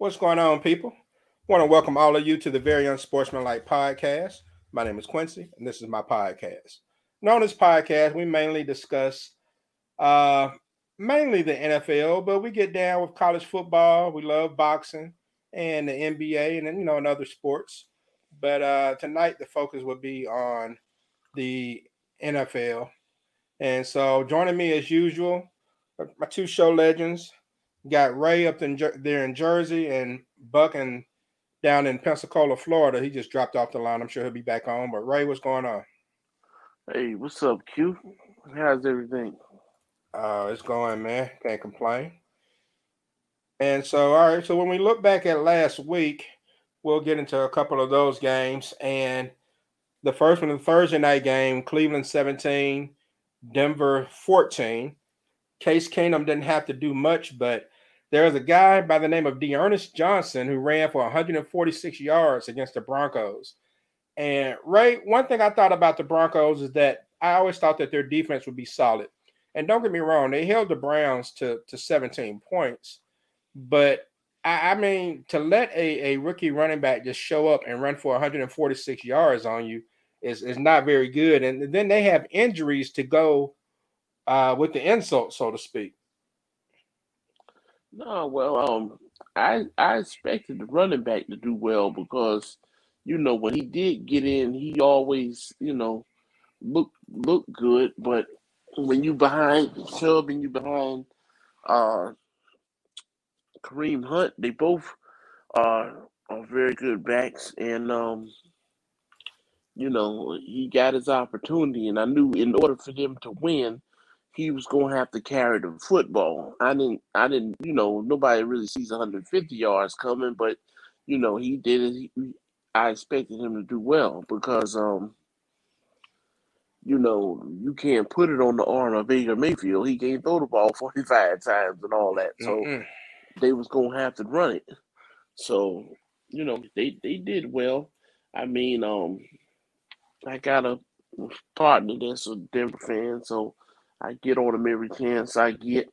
What's going on, people? I want to welcome all of you to the Very Unsportsmanlike podcast. My name is Quincy, and this is my podcast. Now, on this podcast, we mainly discuss uh, mainly the NFL, but we get down with college football. We love boxing and the NBA, and you know, and other sports. But uh, tonight, the focus will be on the NFL. And so, joining me as usual, my two show legends, got Ray up in, there in Jersey and Buck and down in Pensacola, Florida. He just dropped off the line. I'm sure he'll be back on. But Ray, what's going on? Hey, what's up, Q? How's everything? Uh, it's going, man. Can't complain. And so, all right. So when we look back at last week, we'll get into a couple of those games. And the first one, the Thursday night game, Cleveland 17, Denver 14. Case Keenum didn't have to do much, but there was a guy by the name of D'Ernest Johnson who ran for 146 yards against the Broncos. And Ray, one thing I thought about the Broncos is that I always thought that their defense would be solid. And don't get me wrong, they held the Browns to, to 17 points. But I, I mean, to let a, a rookie running back just show up and run for 146 yards on you is, is not very good. And then they have injuries to go uh, with the insult, so to speak. No, well, um, I I expected the running back to do well because, you know, when he did get in, he always, you know, look look good. But when you behind Chubb and you behind uh Kareem Hunt, they both are are very good backs, and um, you know, he got his opportunity, and I knew in order for them to win, he was going to have to carry the football. I didn't, I didn't, you know, nobody really sees 150 yards coming, but you know, he did it. He, I expected him to do well because, um, you know, you can't put it on the arm of Baker Mayfield. He can't throw the ball 45 times and all that. So Mm-mm. they was going to have to run it. So, you know, they, they did well. I mean, um, I got a partner that's a Denver fan, so I get on him every chance I get.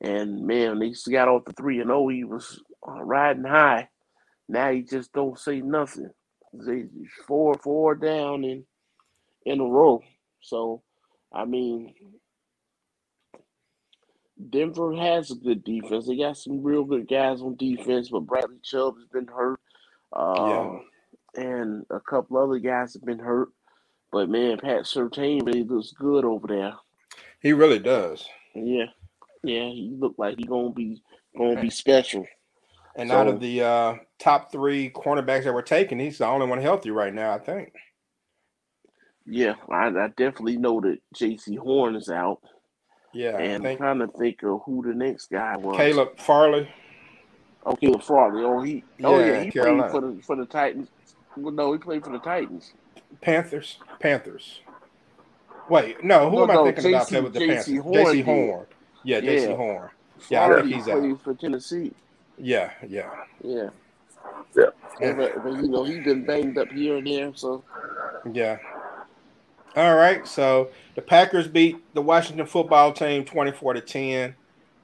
And man, he got off the three and oh, he was uh, riding high. Now he just don't say nothing. He's four four down in in a row. So, I mean, Denver has a good defense. They got some real good guys on defense, but Bradley Chubb has been hurt. Um, yeah. And a couple other guys have been hurt. But man, Pat Surtain really looks good over there. He really does. Yeah, yeah, he looked like he gonna be gonna be special. And so, out of the uh, top three cornerbacks that were taken, he's the only one healthy right now, I think. Yeah, I, I definitely know that Jaycee Horn is out. Yeah, and I'm trying to think of who the next guy was. Caleb Farley. Oh, Caleb Farley. Oh, he. Oh, yeah, he Carolina. played for the for the Titans. Well, no, he played for the Titans. Panthers. Panthers. Wait, no, who no, am no, I thinking JC, about that with the Jaycee Panthers? Jaycee Horn. Yeah, yeah. Jaycee Horn. Yeah, I think he's out. for Tennessee. Yeah, yeah. Yeah. Yeah. But, but, you know, he's been banged up here and there, so. Yeah. All right. So the Packers beat the Washington football team 24 to 10.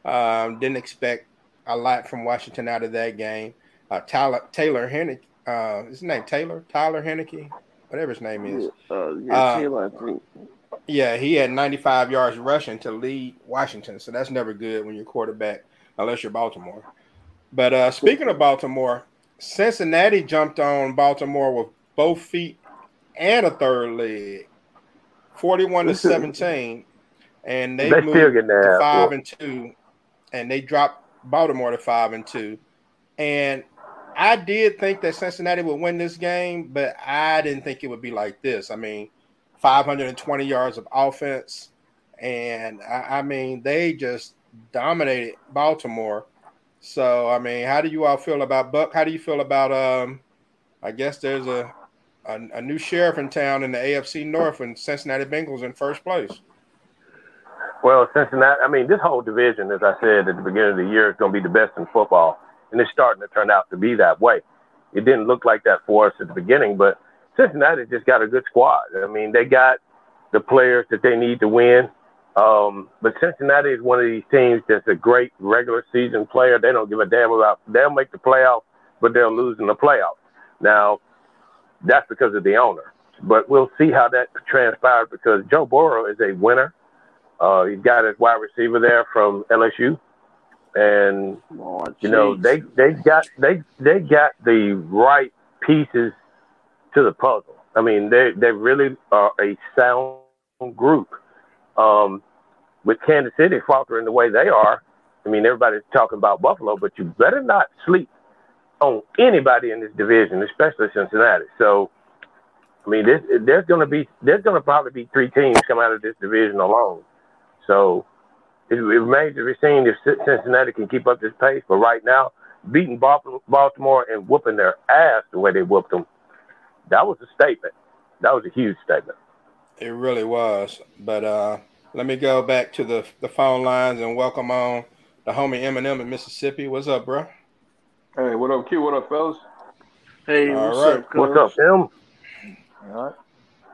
Um, didn't expect a lot from Washington out of that game. Uh, Tyler Taylor Hennick, uh, his name Taylor Tyler Heinicke, whatever his name is. Uh, yeah, uh, I think. Yeah, he had 95 yards rushing to lead Washington, so that's never good when you're quarterback, unless you're Baltimore. But uh, speaking of Baltimore, Cincinnati jumped on Baltimore with both feet and a third leg, 41 to 17, and they, they moved to five and two, and they dropped Baltimore to five and two. And I did think that Cincinnati would win this game, but I didn't think it would be like this. I mean, 520 yards of offense. And I, I, mean, they just dominated Baltimore. So, I mean, how do you all feel about Buck? How do you feel about, um, I guess there's a, a, a new sheriff in town in the AFC North and Cincinnati Bengals in first place? Well, Cincinnati, I mean, this whole division, as I said at the beginning of the year, is going to be the best in football. And it's starting to turn out to be that way. It didn't look like that for us at the beginning, but Cincinnati just got a good squad. I mean, they got the players that they need to win. Um, but Cincinnati is one of these teams that's a great regular season player. They don't give a damn about. They'll make the playoffs, but they'll lose in the playoffs. Now, that's because of the owner. But we'll see how that transpires because Joe Burrow is a winner. Uh, he's got his wide receiver there from LSU, and oh, you know they they got they they got the right pieces to the puzzle. I mean, they they really are a sound group. Um, with Kansas City faltering the way they are, I mean, everybody's talking about Buffalo, but you better not sleep on anybody in this division, especially Cincinnati. So, I mean, this, there's going to be there's going to probably be three teams come out of this division alone. So, it, it remains to be seen if Cincinnati can keep up this pace. But right now, beating Baltimore and whooping their ass the way they whooped them, that was a statement. That was a huge statement. It really was. But uh, let me go back to the the phone lines and welcome on the homie M&M in Mississippi. What's up, bro? Hey, what up, Q? What up, fellas? Hey, All what's right. up? What's up, Tim? All right.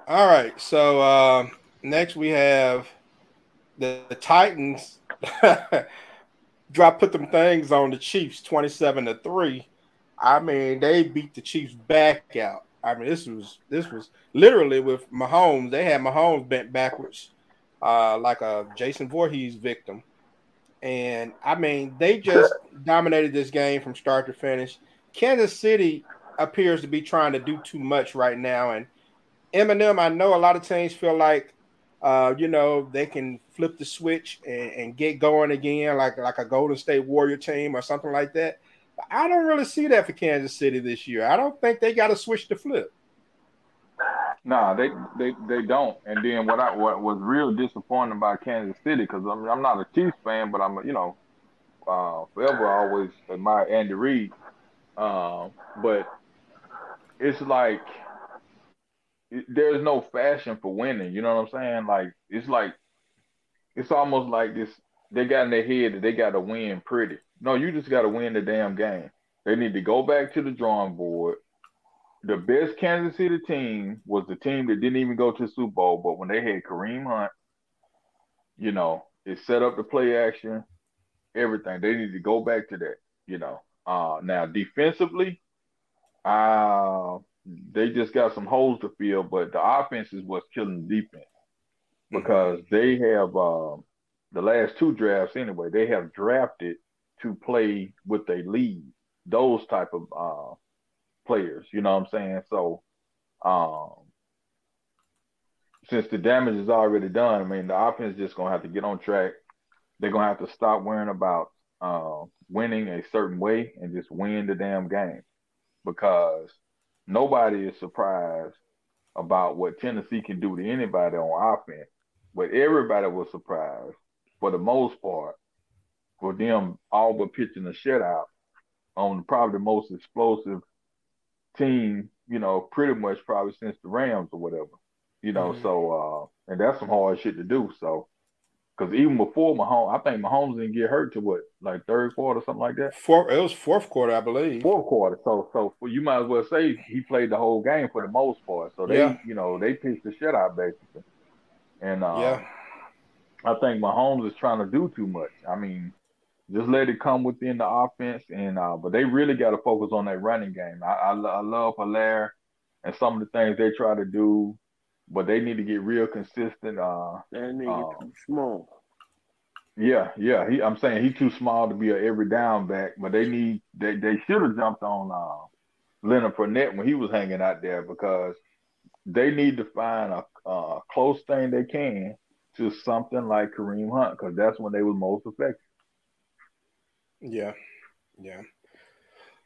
All right. So uh, next we have the, the Titans drop put them things on the Chiefs, twenty-seven to three. I mean, they beat the Chiefs back out. I mean, this was this was literally with Mahomes. They had Mahomes bent backwards uh, like a Jason Voorhees victim. And I mean, they just dominated this game from start to finish. Kansas City appears to be trying to do too much right now. And M&M, I know a lot of teams feel like, uh, you know, they can flip the switch and, and, get going again, like like a Golden State Warrior team or something like that. But I don't really see that for Kansas City this year. I don't think they got a switch to flip. Nah, they they they don't. And then what I what was real disappointing about Kansas City because I'm I'm not a Chiefs fan, but I'm you know uh, forever I always admire Andy Reid. Uh, but it's like there's no fashion for winning. You know what I'm saying? Like it's like it's almost like this. They got in their head that they got to win pretty. No, you just got to win the damn game. They need to go back to the drawing board the best Kansas City team was the team that didn't even go to the Super Bowl, but when they had Kareem Hunt, you know, it set up the play action, everything. They need to go back to that, you know. Uh, now defensively, uh, they just got some holes to fill, but the offense is what's killing the defense because mm-hmm. they have uh, the last two drafts anyway. They have drafted to play with a lead, those type of uh, players. You know what I'm saying? So, um, since the damage is already done, I mean, the offense is just gonna have to get on track. They're gonna have to stop worrying about uh, winning a certain way and just win the damn game, because nobody is surprised about what Tennessee can do to anybody on offense, but everybody was surprised for the most part for them all but pitching a shutout on probably the most explosive team, you know, pretty much probably since the Rams or whatever, you know. Mm-hmm. So, uh, and that's some hard shit to do. So, because even before Mahomes, I think Mahomes didn't get hurt to what, like third quarter, or something like that. Fourth, it was fourth quarter, I believe. Fourth quarter. So, so you might as well say he played the whole game for the most part. So they, yeah. you know, they pitched the shit out basically. And uh, yeah, I think Mahomes is trying to do too much. I mean, just let it come within the offense. And uh, but they really got to focus on that running game. I, I, I love Helaire and some of the things they try to do, but they need to get real consistent. Uh, that nigga uh, too small. Yeah, yeah. He, I'm saying he's too small to be a every down back, but they need they they should have jumped on uh, Leonard Fournette when he was hanging out there because they need to find a, a close thing they can to something like Kareem Hunt because that's when they were most effective. Yeah, yeah.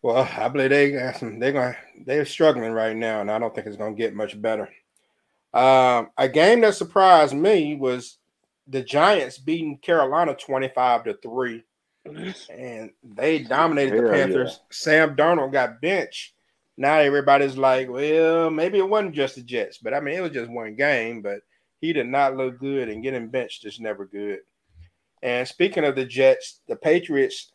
Well, I believe they got some. They're going. They're struggling right now, and I don't think it's going to get much better. Um, a game that surprised me was the Giants beating Carolina twenty-five to three, and they dominated the Panthers. Yeah. Sam Darnold got benched. Now everybody's like, well, maybe it wasn't just the Jets, but I mean, it was just one game. But he did not look good, and getting benched is never good. And speaking of the Jets, the Patriots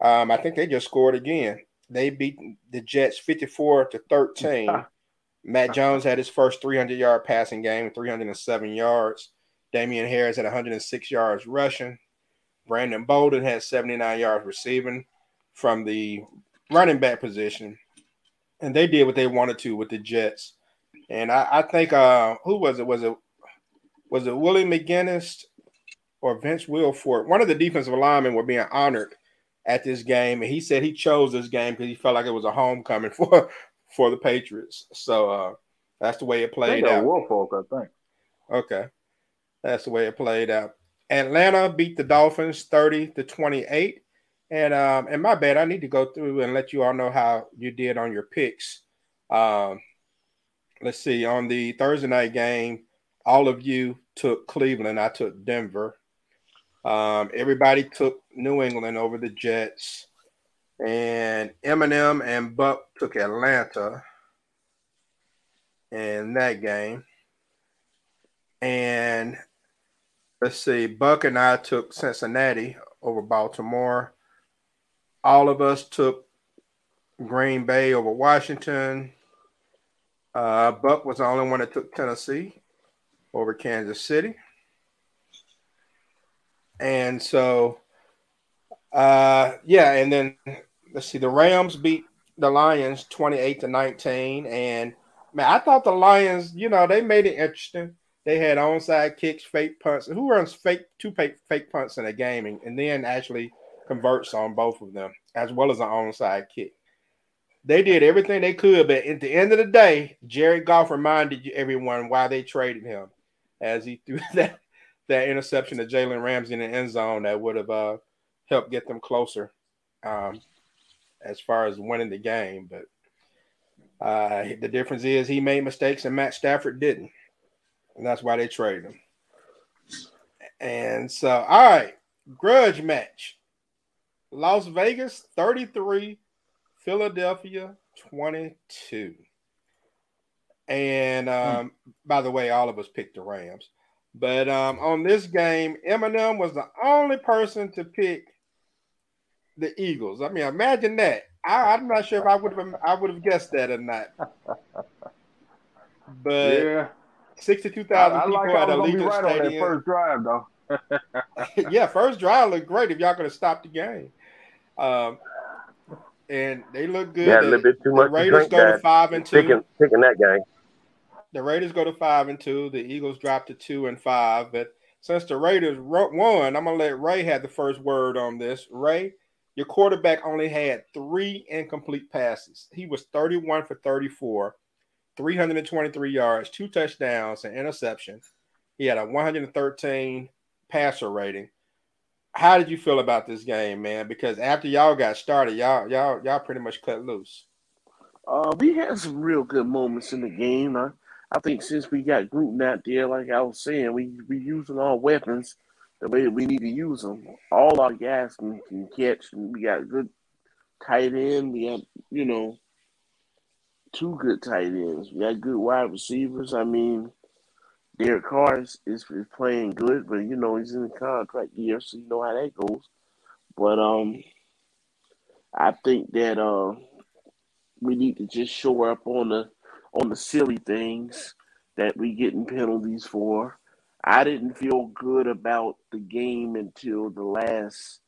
um, I think they just scored again. They beat the Jets 54 to 13. Mac Jones had his first 300 yard passing game, 307 yards. Damien Harris had 106 yards rushing. Brandon Bolden had 79 yards receiving from the running back position. And they did what they wanted to with the Jets. And I, I think uh who was it? Was it was it Willie McGinest or Vince Wilfork? One of the defensive linemen were being honored at this game, and he said he chose this game because he felt like it was a homecoming for for the Patriots. So uh that's the way it played out. Wilfork, I think. Okay. That's the way it played out. Atlanta beat the Dolphins 30 to 28. And um, and my bad, I need to go through and let you all know how you did on your picks. Um, let's see, on the Thursday night game, all of you took Cleveland. I took Denver. Um, everybody took New England over the Jets. And M&M and Buck took Atlanta in that game. And let's see, Buck and I took Cincinnati over Baltimore. All of us took Green Bay over Washington. Uh, Buck was the only one that took Tennessee over Kansas City. And so, uh, yeah, and then let's see, the Rams beat the Lions 28 to 19. And man, I thought the Lions, you know, they made it interesting. They had onside kicks, fake punts. Who runs fake two fake fake punts in a game and, and then actually converts on both of them, as well as an onside kick? They did everything they could, but at the end of the day, Jared Goff reminded everyone why they traded him, as he threw that that interception to Jalen Ramsey in the end zone that would have uh, helped get them closer um, as far as winning the game. But uh, the difference is he made mistakes and Matt Stafford didn't and that's why they traded him. And so, all right, grudge match. Las Vegas 33, Philadelphia 22. And um, hmm. by the way, all of us picked the Rams. But um, on this game, M&M was the only person to pick the Eagles. I mean, imagine that. I, am not sure if I would have I would have guessed that or not. But yeah. 62,000 people like at Allegiant right Stadium. On that first drive, though. yeah, first drive looked great if y'all could have stopped the game. Um, and they look good. Yeah, a little bit too much. The Raiders to go to five and two. Picking, picking that game. The Raiders go to five and two. The Eagles drop to two and five. But since the Raiders won, I'm gonna let Ray have the first word on this. Ray, your quarterback only had three incomplete passes. He was 31 for 34. 323 yards, two touchdowns, and interception. He had a 113 passer rating. How did you feel about this game, man? Because after y'all got started, y'all y'all y'all pretty much cut loose. Uh, we had some real good moments in the game. I, I think since we got Gruden out there, like I was saying, we we using our weapons the way we need to use them. All our guys can, can catch, and we got good tight end. We have you know two good tight ends. We got good wide receivers. I mean, Derek Carr is, is, playing good, but you know he's in the contract year, so you know how that goes. But um, I think that uh, we need to just show up on the on the silly things that we getting penalties for. I didn't feel good about the game until the last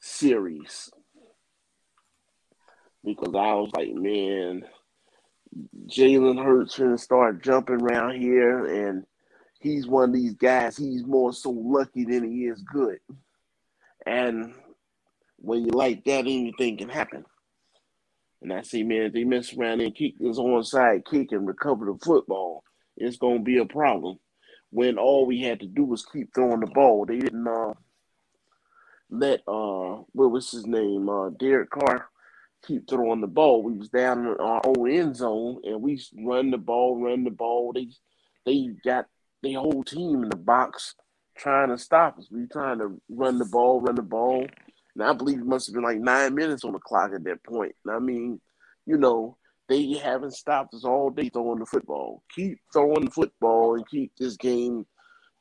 series because I was like, man, Jalen Hurts gonna start jumping around here, and he's one of these guys. He's more so lucky than he is good. And when you like that, anything can happen. And I see, man, if they mess around and kick this onside kick and recover the football, it's gonna be a problem. When all we had to do was keep throwing the ball, they didn't uh, let uh, what was his name, uh, Derek Carr keep throwing the ball. We was down in our own end zone and we run the ball, run the ball. They they got the whole team in the box trying to stop us. We trying to run the ball, run the ball. And I believe it must have been like nine minutes on the clock at that point. I mean, you know, they haven't stopped us all day throwing the football. Keep throwing the football and keep this game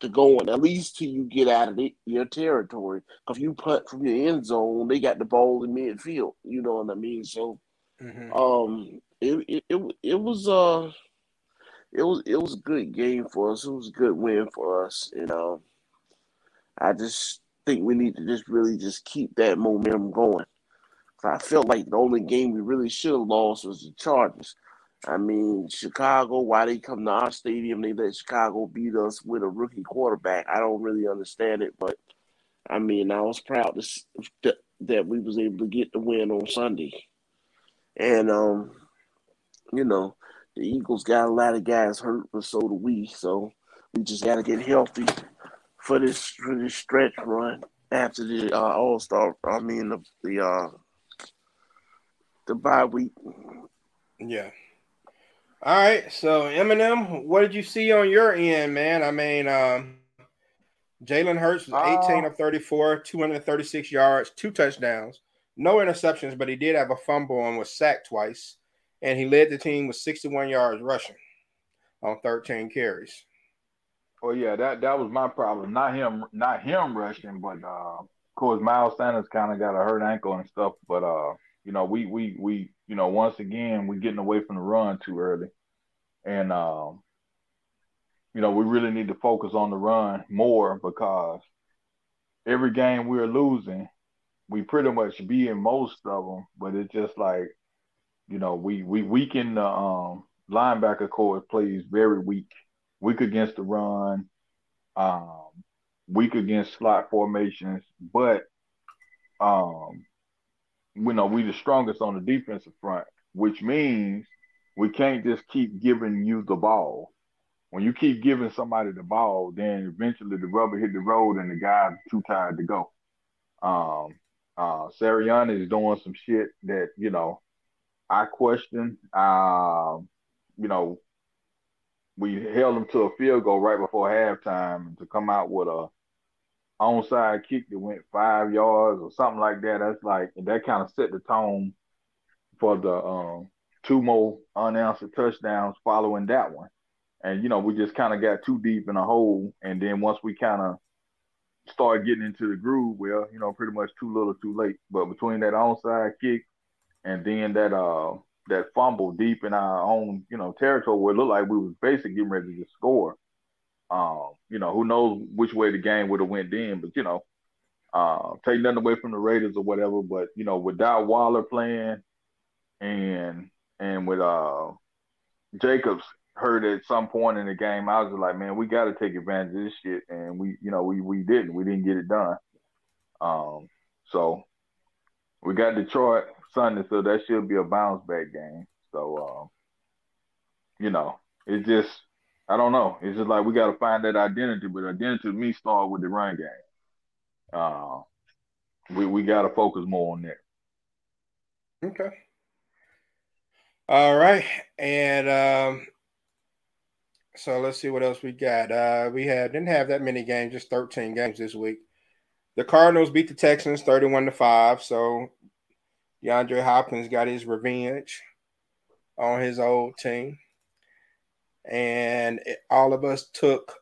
to going at least till you get out of the, your territory. If you punt from your end zone, they got the ball in midfield. You know what I mean? So, mm-hmm. um, it, it it it was uh, it was it was a good game for us. It was a good win for us. You know, I just think we need to just really just keep that momentum going. I felt like the only game we really should have lost was the Chargers. I mean, Chicago, why they come to our stadium, they let Chicago beat us with a rookie quarterback. I don't really understand it, but I mean, I was proud to, that we was able to get the win on Sunday. And um, you know, the Eagles got a lot of guys hurt, but so do we. So we just got to get healthy for this for this stretch run after the uh, All Star. I mean the the uh, the bye week. Yeah. All right. So M&M, what did you see on your end, man? I mean, um, Jalen Hurts was 18 uh, of 34, 236 yards, two touchdowns, no interceptions, but he did have a fumble and was sacked twice. And he led the team with 61 yards rushing on 13 carries. Well, yeah, that that was my problem. Not him, not him rushing, but uh, of course Miles Sanders kind of got a hurt ankle and stuff. But uh, you know, we we we you know once again we're getting away from the run too early, and um, you know we really need to focus on the run more because every game we're losing, we pretty much be in most of them, but it's just like you know we we weaken the um, linebacker core plays very weak, weak against the run, um, weak against slot formations, but um you know, we the strongest on the defensive front, which means we can't just keep giving you the ball. When you keep giving somebody the ball, then eventually the rubber hit the road and the guy's too tired to go. Um, uh, is doing some shit that you know I question. Um, you know, we held him to a field goal right before halftime to come out with a onside kick that went five yards or something like that. That's like that kind of set the tone for the um, two more unanswered touchdowns following that one. And you know, we just kind of got too deep in a hole. And then once we kind of started getting into the groove, well, you know, pretty much too little, too late. But between that onside kick and then that uh that fumble deep in our own, you know, territory where it looked like we was basically getting ready to score. Um, you know, who knows which way the game would have went then, but you know, uh, take nothing away from the Raiders or whatever, but you know, without Waller playing and and with uh Jacobs hurt at some point in the game, I was like, man, we got to take advantage of this shit, and we, you know, we we didn't, we didn't get it done. Um, so we got Detroit Sunday, so that should be a bounce back game. So, um, you know, it just I don't know. It's just like we got to find that identity, but identity to me start with the run game. Uh, we we got to focus more on that. Okay. All right, and um, so let's see what else we got. Uh, we had didn't have that many games, just thirteen games this week. The Cardinals beat the Texans thirty-one to five. So DeAndre Hopkins got his revenge on his old team and it, all of us took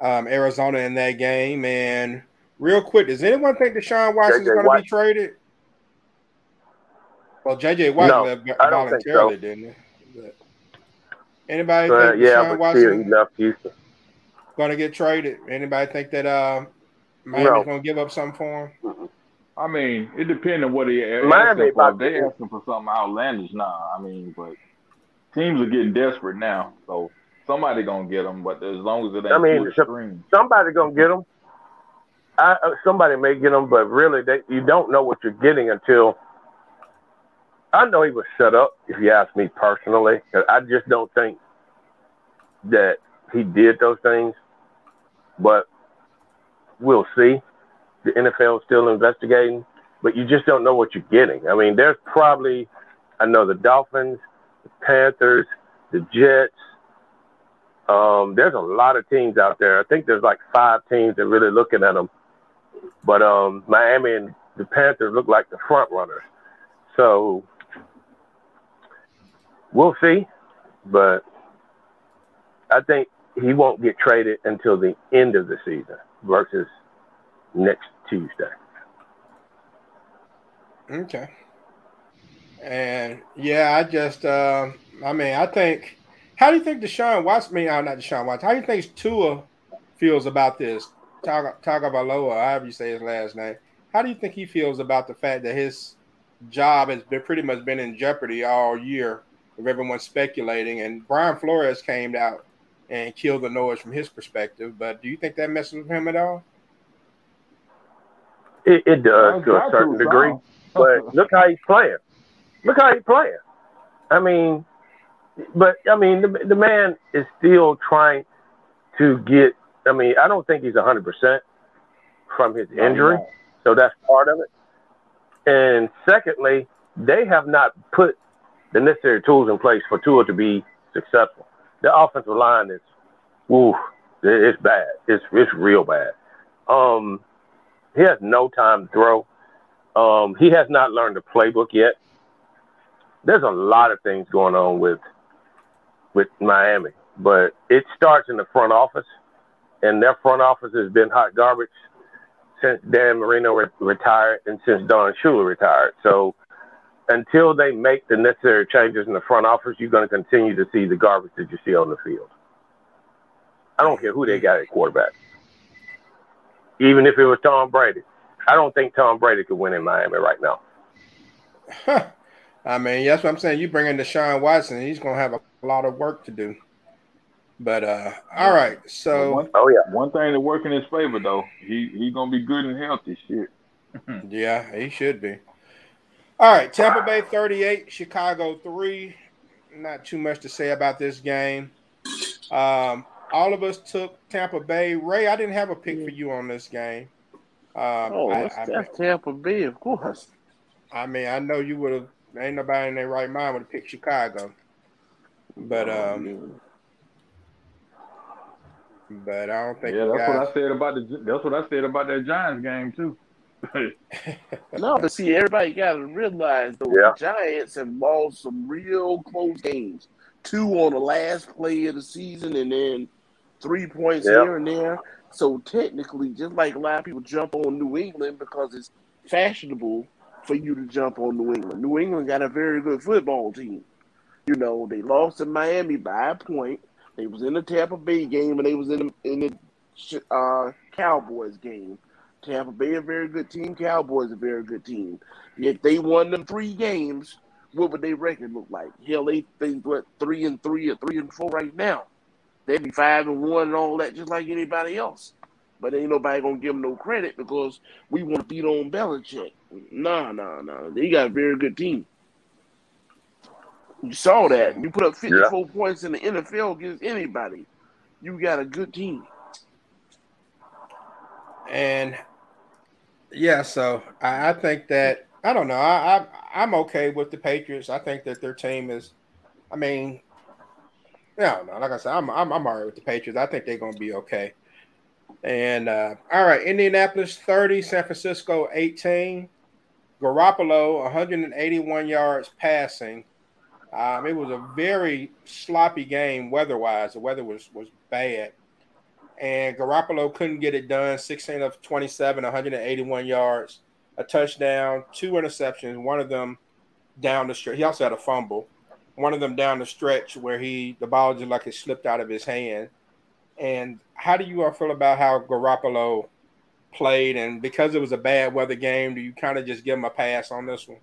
um, Arizona in that game. And real quick, does anyone think Deshaun Watson is going to be traded? Well, JJ Watt no, left voluntarily, so. didn't he? But anybody uh, think yeah, Deshaun Watson he left Houston. Going to get traded? Anybody think that uh, Miami's no. going to give up something for him? I mean, it depends on what he Miami for. If they asking for something outlandish, nah. I mean, but teams are getting desperate now, so somebody gonna get them. But as long as it ain't I mean, extreme. somebody gonna get them. I, uh, somebody may get them, but really, they, you don't know what you're getting until. I know he was set up. If you ask me personally, I just don't think that he did those things. But we'll see. The NFL is still investigating, but you just don't know what you're getting. I mean, there's probably, I know the Dolphins Panthers, the Jets. Um, there's a lot of teams out there. I think there's like five teams that really looking at them. But um, Miami and the Panthers look like the front runners. So we'll see. But I think he won't get traded until the end of the season versus next Tuesday. Okay. And yeah, I just, uh, I mean, I think How do you think Deshaun Watson? I mean, uh, not Deshaun Watson. How do you think Tua feels about this? Tagovailoa, however you say his last name. How do you think he feels about the fact that his job has been pretty much been in jeopardy all year with everyone speculating? And Brian Flores came out and killed the noise from his perspective. But do you think that messes with him at all? It, it does to a certain degree. But look how he's playing. Look how he's playing. I mean, but I mean, the, the man is still trying to get. I mean, I don't think he's hundred percent from his injury, so that's part of it. And secondly, they have not put the necessary tools in place for Tua to be successful. The offensive line is, woo, it's bad. It's it's real bad. Um, he has no time to throw. Um, he has not learned the playbook yet. There's a lot of things going on with with Miami, but it starts in the front office, and their front office has been hot garbage since Dan Marino re- retired and since Don Shula retired. So until they make the necessary changes in the front office, you're going to continue to see the garbage that you see on the field. I don't care who they got at quarterback. Even if it was Tom Brady, I don't think Tom Brady could win in Miami right now. I mean, that's what I'm saying. You bring in Deshaun Watson, he's going to have a lot of work to do. But uh, all right, so one, oh yeah, one thing to work in his favor though, he he gonna be good and healthy. Shit. yeah, he should be. All right, Tampa Bay 38, Chicago 3. Not too much to say about this game. Um, all of us took Tampa Bay. Ray, I didn't have a pick for you on this game. Um, oh, I, I, that's Tampa Bay, of course. I mean, I know you would have. Ain't nobody in their right mind would pick Chicago. But oh, um, but I don't think. Yeah, that's guys... what I said about the. That's what I said about that Giants game too. no, but see, everybody got to realize though, yeah. the Giants have lost some real close games. Two on the last play of the season, and then three points yeah. here and there. So technically, just like a lot of people jump on New England because it's fashionable for you to jump on New England. New England got a very good football team. You know, they lost to Miami by a point. They was in the Tampa Bay game and they was in the, in the uh, Cowboys game. Tampa Bay a very good team. Cowboys a very good team. If they won them three games, what would their record look like? Hell, they think what three and three or three and four right now. They'd be five and one and all that, just like anybody else. But ain't nobody gonna give him no credit because we want to beat on Belichick. Nah, nah, nah. They got a very good team. You saw that. You put up 54 yeah. points in the NFL against anybody. You got a good team. And yeah, so I, I think that I don't know. I, I I'm okay with the Patriots. I think that their team is. I mean, yeah, no, like I said, I'm I'm I'm alright with the Patriots. I think they're gonna be okay. And uh, all right, Indianapolis 30, San Francisco 18. Garoppolo 181 yards passing, um, it was a very sloppy game weather-wise. The weather was was bad, and Garoppolo couldn't get it done. 16 of 27, 181 yards, a touchdown, two interceptions. One of them down the stretch. He also had a fumble. One of them down the stretch where he the ball just like it slipped out of his hand. And how do you all feel about how Garoppolo played? And because it was a bad weather game, do you kind of just give him a pass on this one?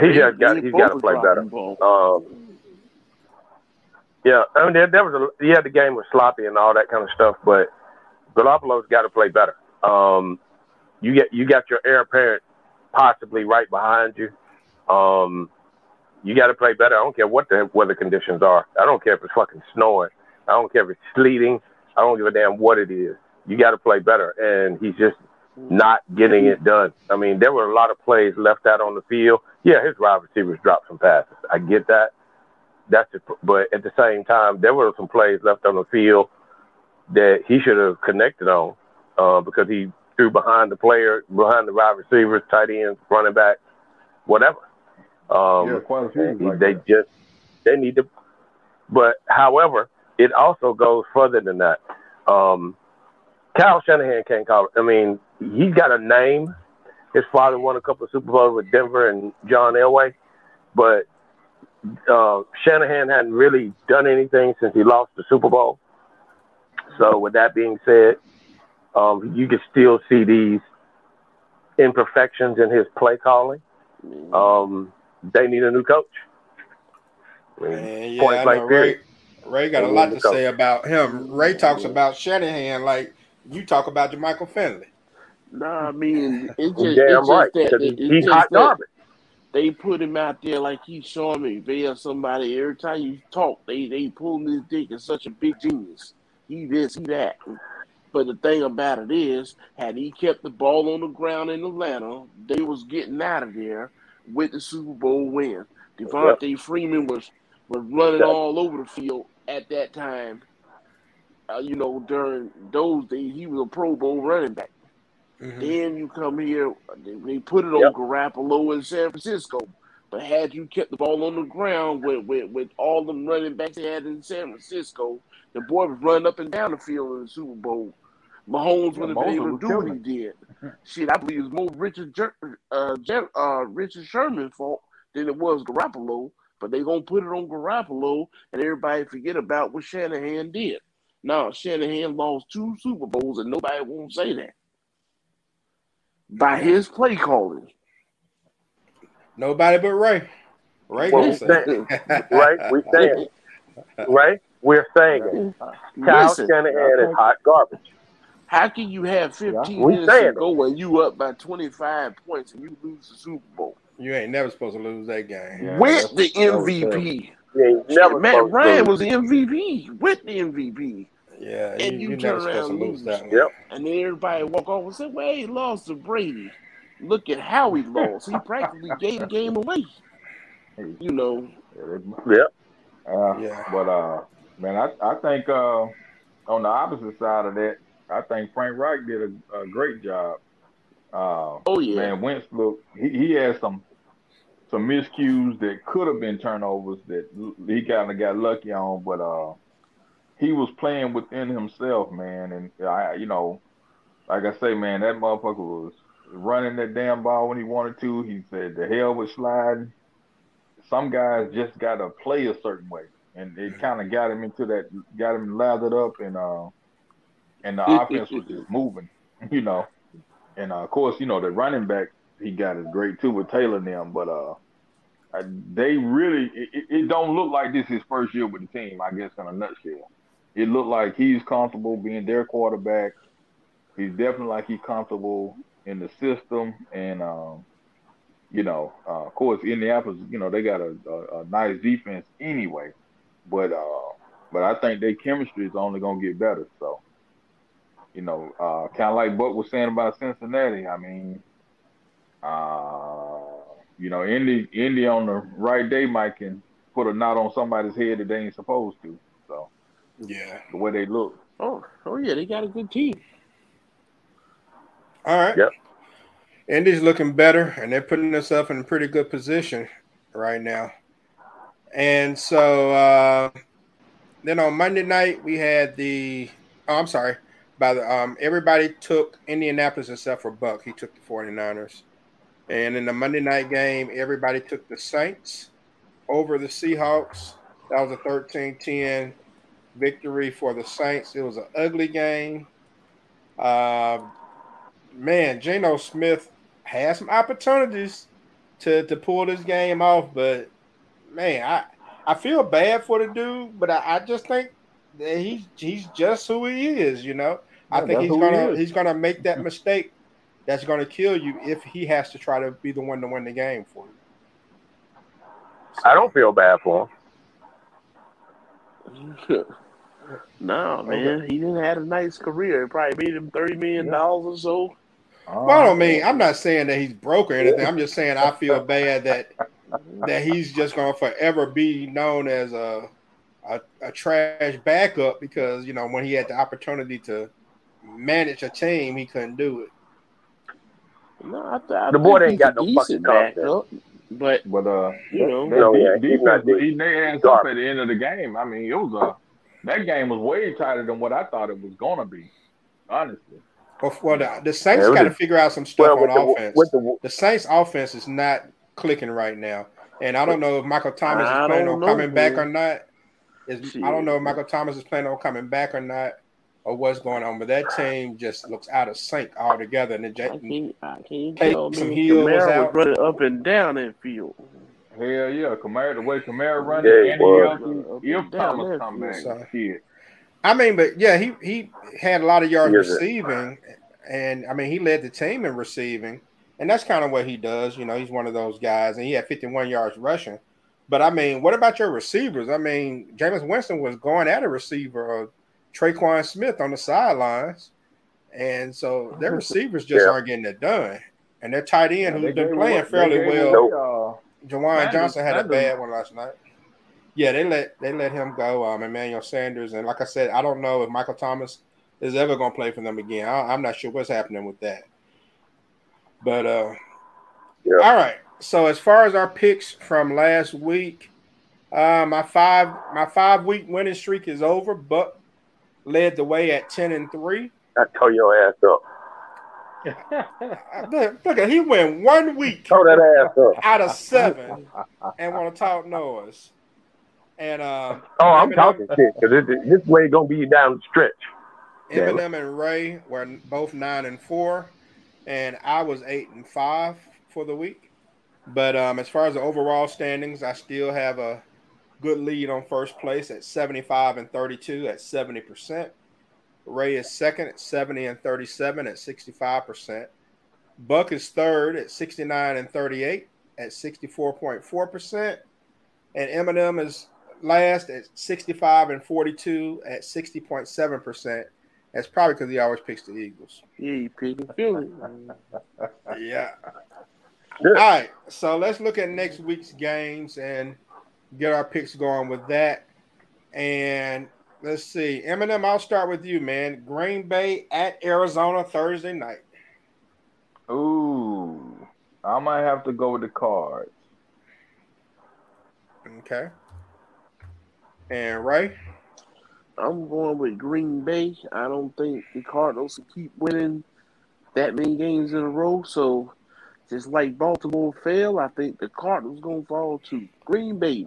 He has got he's got to play better. Um, yeah, I mean there, there was a yeah the game was sloppy and all that kind of stuff, but Garoppolo's got to play better. Um, you get you got your heir apparent possibly right behind you. Um, you got to play better. I don't care what the weather conditions are. I don't care if it's fucking snowing. I don't care if it's sleeting. I don't give a damn what it is. You got to play better, and he's just not getting it done. I mean, there were a lot of plays left out on the field. Yeah, his wide receivers dropped some passes. I get that. That's it. But at the same time, there were some plays left on the field that he should have connected on uh, because he threw behind the player, behind the wide receivers, tight ends, running back, whatever. Um, yeah, quite a few. Like they that. just they need to. But however, it also goes further than that. Um, Kyle Shanahan can't call it. I mean, he's got a name. His father won a couple of Super Bowls with Denver and John Elway, but uh, Shanahan hadn't really done anything since he lost the Super Bowl. So, with that being said, um, you can still see these imperfections in his play calling. Um, they need a new coach. Man, yeah, I know Ray, Ray got a lot to say about him. Ray talks about Shanahan like you talk about JaMychal Finley. Nah, I mean, it's just, Damn it's right. just that, He, it's he's just hot garbage. they put him out there like he's showing me via somebody. Every time you talk, they they pull his dick as such a big genius. He this, he that. But the thing about it is, had he kept the ball on the ground in Atlanta, they was getting out of there with the Super Bowl win. Devonta Freeman was was running Yep. all over the field at that time. Uh, you know, during those days, he was a Pro Bowl running back. Mhm. Then you come here, they, they put it on Yep. Garoppolo in San Francisco. But had you kept the ball on the ground with, with, with all them running backs they had in San Francisco, the boy was running up and down the field in the Super Bowl. Mahomes Yeah, would have been able to do what he did. Shit, I believe it's more Richard Jer- uh, Jer- uh, Richard Sherman fault than it was Garoppolo. But they gonna put it on Garoppolo, and everybody forget about what Shanahan did. Now Shanahan lost two Super Bowls, and nobody won't say that by his play calling. Nobody but Ray. Ray Well, gonna we say. saying, right? We saying, right? We're saying it. Kyle Listen, Shanahan is hot garbage. How can you have 15 we minutes to go and you up by 25 points and you lose the Super Bowl You ain't never supposed to lose that game. Yeah, with the MVP? You ain't Shit, never Matt Ryan was the MVP with the MVP. Yeah, And you, you you never turn supposed around and lose lose. that one. Yep. And then everybody walk off and say, well, he lost to Brady. Look at how he lost. He practically gave the game away. You know, Yeah. Uh, Yeah. But uh, man, I I think uh, on the opposite side of that, I think Frank Reich did a, a great job. Uh, oh yeah. man, Wentz look he, he had some some miscues that could have been turnovers that he kind of got lucky on, but uh, he was playing within himself, man, and I you know, like I say, man, that motherfucker was running that damn ball when he wanted to. He said the hell with sliding. Some guys just got to play a certain way, and it kind of got him into that, got him lathered up, and uh, and the offense was just moving, you know. And uh, of course, you know the running back he got is great too with Taylor and them, but uh, I- they really it, it- don't look like this is his first year with the team. I guess in a nutshell, it looked like he's comfortable being their quarterback. He's definitely like he's comfortable in the system, and um, you know, uh, of course, Indianapolis, you know, they got a, a, a nice defense anyway, but uh, but I think their chemistry is only gonna get better. So, you know, uh, kind of like Buck was saying about Cincinnati. I mean, uh, you know, Indy, Indy on the right day might can put a knot on somebody's head that they ain't supposed to. So Yeah. the way they look, Oh, oh yeah, they got a good team. All right. Yep. Indy's looking better, and they're putting themselves in a pretty good position right now. And so uh, then on Monday night we had the. Oh, I'm sorry. By the um, everybody took Indianapolis except for Buck. He took the 49ers. And in the Monday night game, everybody took the Saints over the Seahawks. That was a 13-10 victory for the Saints. It was an ugly game. Uh, man, Geno Smith had some opportunities to to pull this game off, but man, I I feel bad for the dude, but I, I just think that he's he's just who he is, you know. I think he's gonna is. he's gonna make that mistake that's gonna kill you if he has to try to be the one to win the game for you. I don't feel bad for him. no, man, he didn't have a nice career. It probably made him thirty million dollars or so. Well, I don't mean I'm not saying that he's broke or anything. I'm just saying I feel bad that that he's just gonna forever be known as a a, a trash backup because you know when he had the opportunity to manage a team, he couldn't do it. No, I, th- I The boy think ain't got he's a no fucking decent backup, but But uh, You know. that, No, de- yeah, he's not defense, deep. he, they had He's up at the end of the game. I mean, it was a that game was way tighter than what I thought it was gonna be. Honestly, But well, the, the Saints Yeah, got to figure out some stuff Well, on the, offense. with the the Saints offense is not clicking right now. And I don't know if Michael Thomas is planning on know, coming man. back or not. Is, I don't know if Michael Thomas is planning on coming back or not, or what's going on. But that team just looks out of sync altogether. And the J- I can't, I can't tell. Hill was, out. was running up and down that field. Hell yeah, Kamara, the way Kamara running, yeah, and he if Thomas come back, so, shit. I mean, but yeah, he he had a lot of yards receiving, and I mean he led the team in receiving, and that's kind of what he does. You know, he's one of those guys, and he had 51 yards rushing. But I mean, what about your receivers? I mean, Jameis Winston was going at a receiver, uh, Tre'Quan Smith on the sidelines, and so their receivers just yeah. aren't getting it done. And their tight end, who's been playing fairly well, uh, Juwan Johnson had a bad one last night. Yeah, they let they let him go. Um, Emmanuel Sanders, and like I said, I don't know if Michael Thomas is ever going to play for them again. I, am not sure what's happening with that. But uh, yeah. all right. So as far as our picks from last week, uh, my five my five week winning streak is over. But led the way at ten and three. I tore your ass up. look, look at he went one week. Throw that ass up out of seven, and want to talk noise. And uh, oh, I'm M&M, talking shit because this way gonna be down the stretch. M&M and Ray were both nine and four, and I was eight and five for the week. But um, as far as the overall standings, I still have a good lead on first place at 75 and 32 at 70%. Ray is second at 70 and 37 at 65%. Buck is third at 69 and 38 at 64.4%. And M&M is last at 65 and 42 at 60.7%. That's probably because he always picks the Eagles. Yeah, he picks Philly. yeah. All right. So let's look at next week's games and get our picks going with that. And let's see. M&M, I'll start with you, man. Green Bay at Arizona Thursday night. Ooh. I might have to go with the cards. Okay. And right. I'm going with Green Bay. I don't think the Cardinals will keep winning that many games in a row. So just like Baltimore fell, I think the Cardinals gonna fall to Green Bay.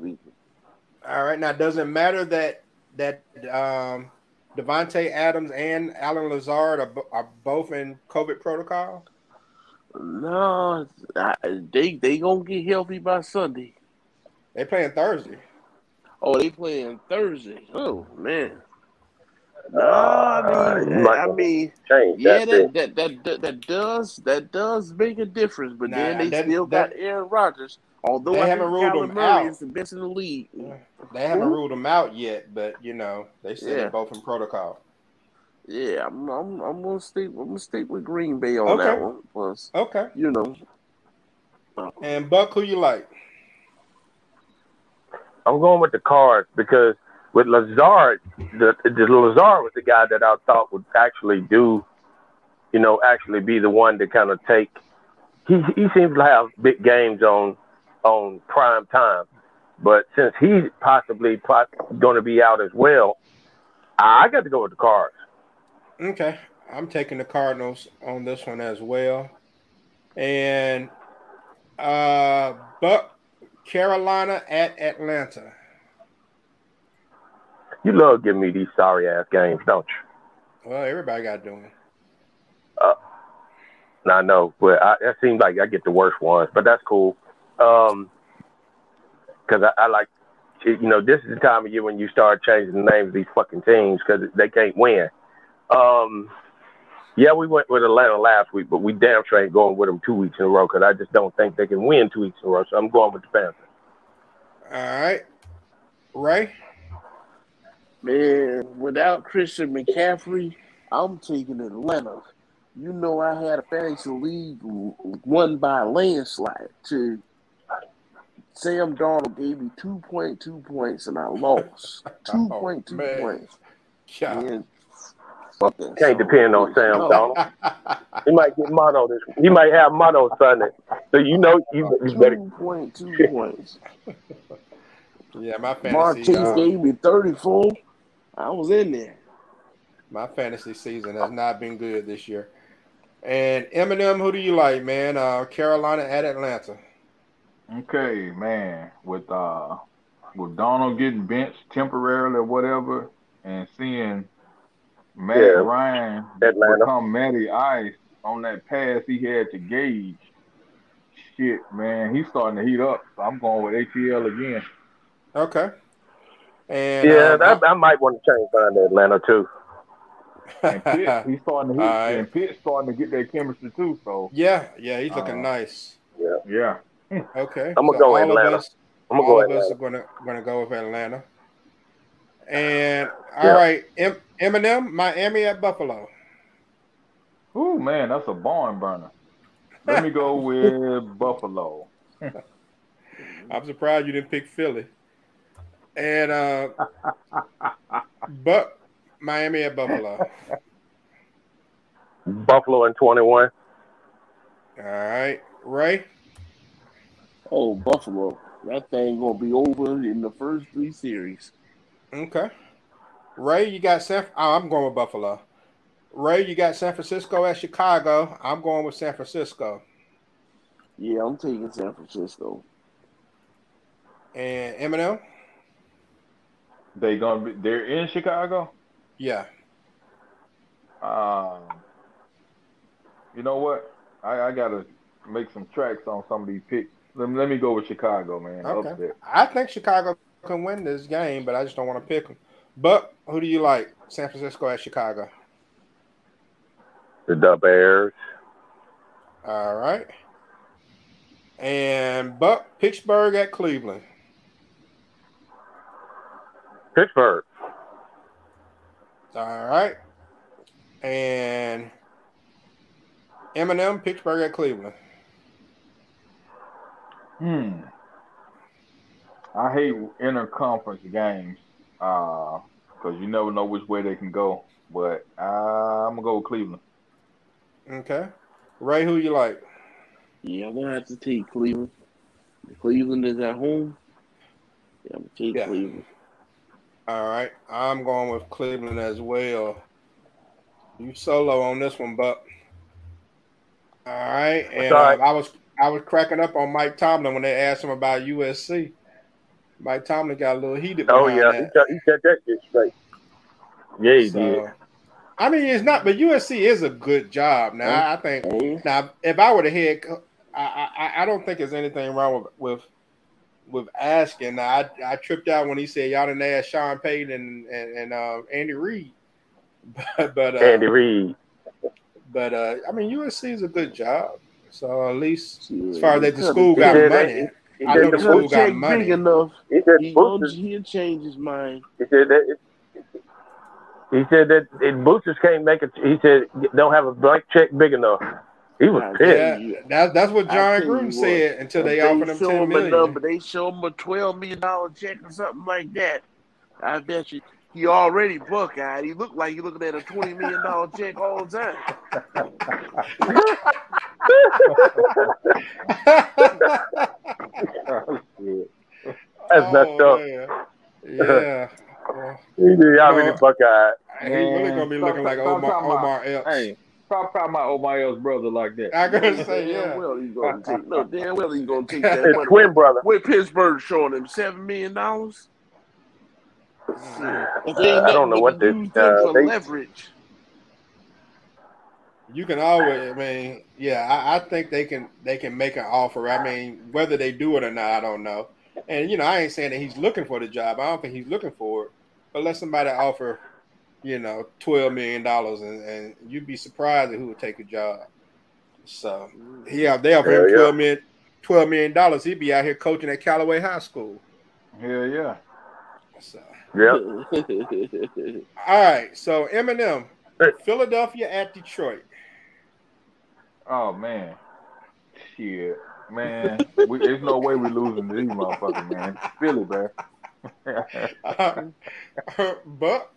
All right. Now doesn't matter that that um Davante Adams and Allen Lazard are, are both in COVID protocol? No, I, they they gonna get healthy by Sunday. They playing Thursday. Oh, they playing Thursday. Oh man. No, I mean, uh, I mean, yeah, that, that, that, that that does that does make a difference. But nah, then they that, still got Aaron Rodgers. Although they I haven't ruled Kyler him Murray out. is the best in the league. They haven't Ooh. ruled him out yet, but you know they said yeah. they're both in protocol. Yeah, I'm, I'm, I'm gonna stick. I'm gonna stick with Green Bay on okay. that one. Plus, okay, you know. And Buck, who you like? I'm going with the Cards because with Lazard, the, the Lazard was the guy that I thought would actually do, you know, actually be the one to kind of take. He he seems to have big games on on prime time, but since he's possibly going to be out as well, I got to go with the Cards. Okay, I'm taking the Cardinals on this one as well, and uh, Buck Carolina at Atlanta. You love giving me these sorry ass games, don't you? Well, everybody got doing. Uh, I know, but I, it seems like I get the worst ones, but that's cool. Um, because I, I like, you know, this is the time of year when you start changing the names of these fucking teams because they can't win. Um, yeah, we went with Atlanta last week, but we damn sure ain't going with them two weeks in a row because I just don't think they can win two weeks in a row. So I'm going with the Panthers. All right, Ray. Man, without Christian McCaffrey, I'm taking Atlanta. You know, I had a fantasy league won by a landslide. To Sam Darnold gave me 2.2 points and I lost 2.2 oh, points. And can't depend on Sam Donald. he might get mono this. He might have mono Sunday. So you know you, you better. Two point two points. yeah, my fantasy. Marquise uh, gave me thirty four. I was in there. My fantasy season has not been good this year. And M&M, who do you like, man? Uh, Carolina at Atlanta. Okay, man. With uh, with Donald getting benched temporarily or whatever, and seeing Matt yeah. Ryan Atlanta. become Matty Ice on that pass he had to Gage. Shit, man, he's starting to heat up. So I'm going with ATL again. Okay. And yeah, uh, that, I might want to change mine to Atlanta too. And Pitt, he's starting to hit, right. and Pitt's starting to get that chemistry too. So yeah, yeah, he's looking uh, nice. Yeah, yeah. Okay, I'm gonna so go Atlanta. Us, I'm gonna all go of Atlanta. us are gonna gonna go with Atlanta. And all yeah. right, M- M&M, Miami at Buffalo. Ooh man, that's a barn burner. Let me go with Buffalo. I'm surprised you didn't pick Philly. And uh but Miami at Buffalo. Buffalo in 21. All right. Ray? Oh, Buffalo. That thing gonna be over in the first three series. Okay. Ray, you got San. Oh, I'm going with Buffalo. Ray, you got San Francisco at Chicago. I'm going with San Francisco. Yeah, I'm taking San Francisco. And M&M. They gonna be. They're in Chicago. Yeah. Um. You know what? I, I gotta make some tracks on some of these picks. Let me, let me go with Chicago, man. Okay. I think Chicago can win this game, but I just don't want to pick them. But who do you like? San Francisco at Chicago? The Bears. All right. And Buck Pittsburgh at Cleveland. Pittsburgh. All right. And M&M, Pittsburgh at Cleveland. Hmm. I hate interconference games because uh, you never know which way they can go. But uh, I'm gonna go with Cleveland. Okay, Ray, who you like? Yeah, I'm gonna have to take Cleveland. Cleveland is at home. Yeah, I'm gonna take yeah. Cleveland. All right, I'm going with Cleveland as well. You solo on this one, but all right. And uh, I was I was cracking up on Mike Tomlin when they asked him about USC. Mike Tomlin got a little heated. Oh yeah, that. he, said that shit straight. Yeah, he so, did. I mean, it's not, but USC is a good job. Now, mm-hmm. I think mm-hmm. now if I were the head, I, I I don't think there's anything wrong with with with asking. I I tripped out when he said y'all didn't ask Sean Payton and and, and uh, Andy Reid, but, but uh, Andy Reid. But uh, I mean, USC is a good job. So at least as far as that the school got money. I know the school got money. Big enough. He said he he'll change his mind. He said that. He said that it, boosters can't make it. He said don't have a blank check big enough. He was pissed. Yeah, that's that's what Jon Gruden said until they, they offered him ten million. Number, they show him a twelve million dollar check or something like that. I bet you he already buck-eyed. He looked like he looking at a twenty million dollar check all the time. That's oh, messed up. Man. Yeah. Well, he did already buck-eyed. He really gonna be looking like Omar, Omar Epps. Hey. Stop talking about Omar Epps' brother like that. I gotta say, yeah. Well, he's gonna take. No, damn well he's gonna take that money. twin brother. With Pittsburgh showing him seven million dollars. Uh, I don't know what this uh, they, leverage. You can always, I mean, yeah, I, I, think they can they can make an offer. I mean, whether they do it or not, I don't know. And you know, I ain't saying that he's looking for the job. I don't think he's looking for it. But let somebody offer, you know, twelve million dollars, and, and you'd be surprised at who would take a job. So, yeah, they offer him twelve yeah. million, twelve million dollars. He'd be out here coaching at Callaway High School. Hell yeah. So. Yeah. All right. So M&M, Philadelphia at Detroit. Oh man, shit, man. we, there's no way we're losing these motherfuckers, man. Philly, man. uh, but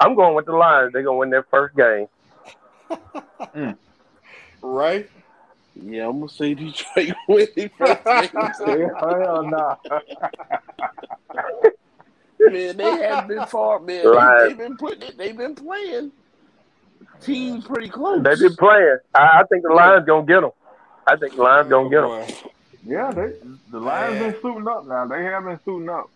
I'm going with the Lions. They're gonna win their first game. mm. Right. Yeah, I'm gonna say Detroit winning first Hell no. man, they have been far, man. They, have been putting it. They've been playing teams pretty close. They've been playing. I, I think the Lions gonna get them. I think the Lions gonna get them. Yeah, they the Lions been suiting up now. They have been suiting up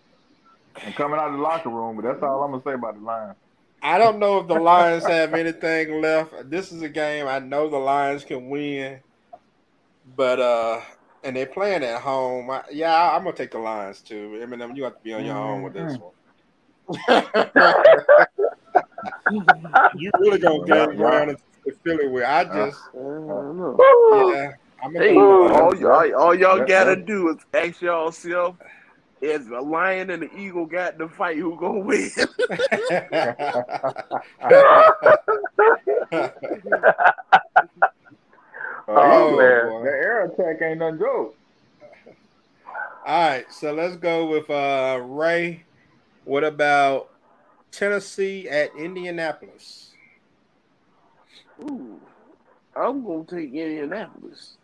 and coming out of the locker room. But that's all I'm gonna say about the Lions. I don't know if the Lions have anything left. This is a game I know the Lions can win, but uh, and they're playing at home. I, yeah, I'm gonna take the Lions too. M&M, you have to be on your own with this mm-hmm. one. you really gonna get around to Philly where I just, yeah. I'm hey, all, y'all, all y'all gotta do is ask y'all is a lion and the eagle got to fight, who gonna win? oh, oh man, the air attack ain't no joke. All right, so let's go with uh, Ray. What about Tennessee at Indianapolis? Ooh, I'm gonna take Indianapolis.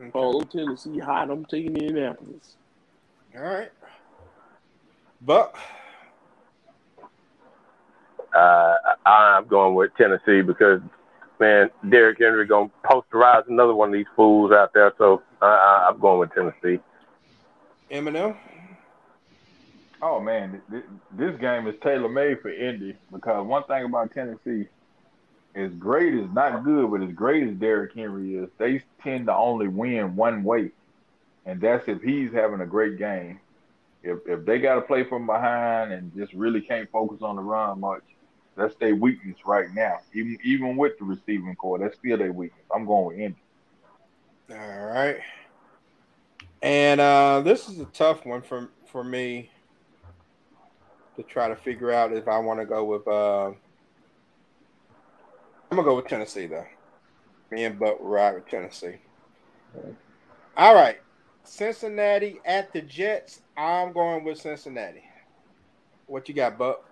Okay. Oh, Tennessee hot. I'm taking Indianapolis. All right. But Uh, I'm going with Tennessee because, man, Derrick Henry gonna posterize another one of these fools out there. So uh, I'm going with Tennessee. M&M. Oh man, this game is tailor made for Indy because one thing about Tennessee, as great as not good, but as great as Derrick Henry is, they tend to only win one way and that's if he's having a great game. If if they got to play from behind and just really can't focus on the run much, that's their weakness right now. Even even with the receiving core, that's still their weakness. I'm going with Indy. All right. And uh, this is a tough one for for me to try to figure out if I want to go with. Uh, I'm gonna go with Tennessee though. Me and Buck ride with Tennessee. All right. Cincinnati at the Jets. I'm going with Cincinnati. What you got, Buck?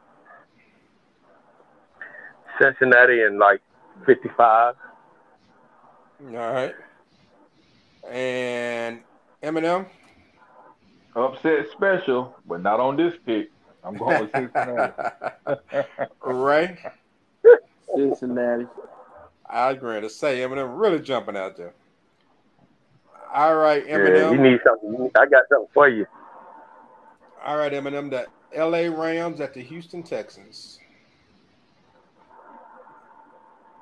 Cincinnati in like 55. All right. And M&M? Upset special, but not on this pick. I'm going with Cincinnati. Ray? Cincinnati. I agree to say M&M really jumping out there. All right, M&M. Yeah, you need something. I got something for you. All right, M&M. The L.A. Rams at the Houston Texans.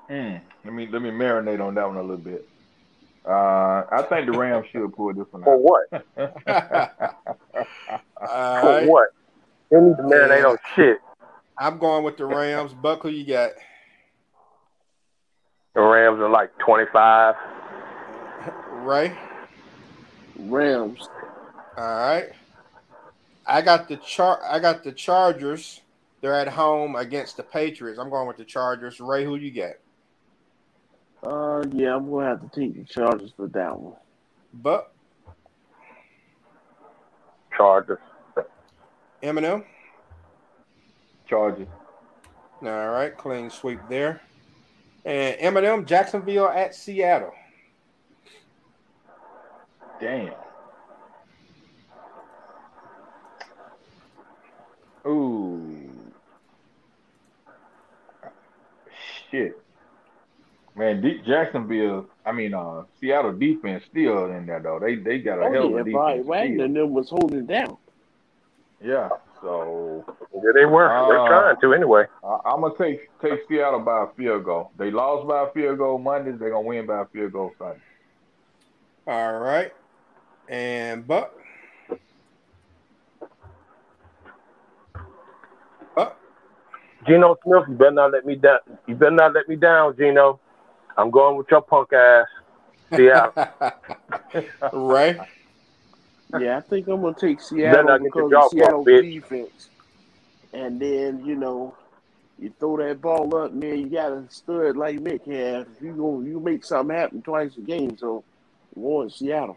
Hmm. Let me let me marinate on that one a little bit. Uh, I think the Rams should pull this one out. For what? For what? They need to marinate yeah. on shit. I'm going with the Rams. Buck, who you got? The Rams are like 25. Right. Rams. All right. I got the char. I got the Chargers. They're at home against the Patriots. I'm going with the Chargers. Ray, who you get? Uh, yeah, I'm gonna have to take the Chargers for that one. But Chargers. M&M. Chargers. All right, clean sweep there. And M&M, Jacksonville at Seattle. Damn. Ooh. Shit. Man, deep Jacksonville, I mean, uh, Seattle defense still in there though. They they got a oh, hell of a defense. Wagner them was holding down. Yeah, so yeah, they were. Uh, They're trying to anyway. I, am gonna take take Seattle by a field goal. They lost by a field goal Monday. They're gonna win by a field goal Sunday. All right and Buck. Buck. Geno Smith, you better not let me down. You better not let me down, Geno. I'm going with your punk ass. Seattle. right. Yeah, I think I'm gonna take Seattle because of Seattle defense. And then you know, you throw that ball up, man. You got a stud like Mick has. You go, you make something happen twice a game. So, want Seattle.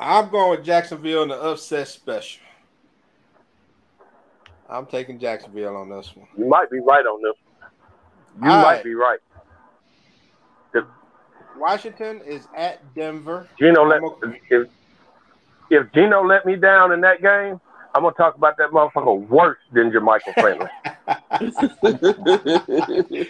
I'm going with Jacksonville in the upset special. I'm taking Jacksonville on this one. You might be right on this. One. You All might right. be right. Washington is at Denver. Geno let if if Geno let me down in that game, I'm gonna talk about that motherfucker worse than Jermichael Finley.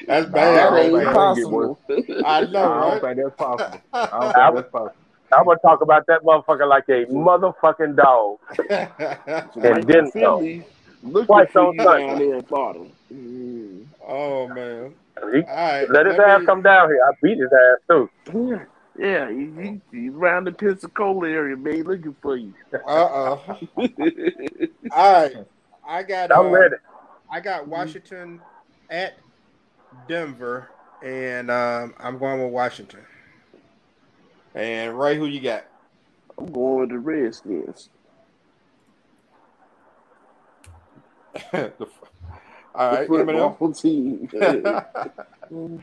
that's bad. That ain't right? possible. I know, I don't think that's possible. I don't think would- that's possible. I'm gonna talk about that motherfucker like a motherfucking dog. Like then Philly looking Twice for on Sunday. down there in Florida. Mm. oh man. He, All right. let his let ass me- come down here. I beat his ass too. Yeah, yeah, he, he, he's around the Pensacola area, man, looking for you. Uh-oh. All right. I got I'm uh, ready. I got Washington at Denver, and um, I'm going with Washington. And Ray, who you got? I'm going with the Redskins. The f- All right, the M&M. football team.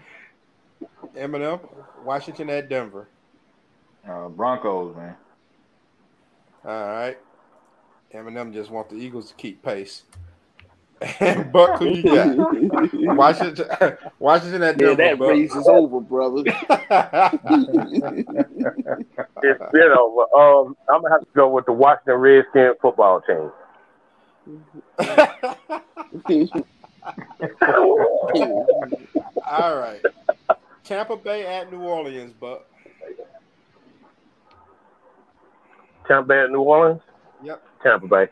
M&M, Washington at Denver. Uh, Broncos, man. All right. M&M just want the Eagles to keep pace. And Buck, who you got? Washington, Washington at Yeah, Denver. that Buck. race is over, brother. It's been over. Um, I'm gonna have to go with the Washington Redskins football team. All right. Tampa Bay at New Orleans, Buck. Tampa Bay at New Orleans. Yep. Tampa Bay.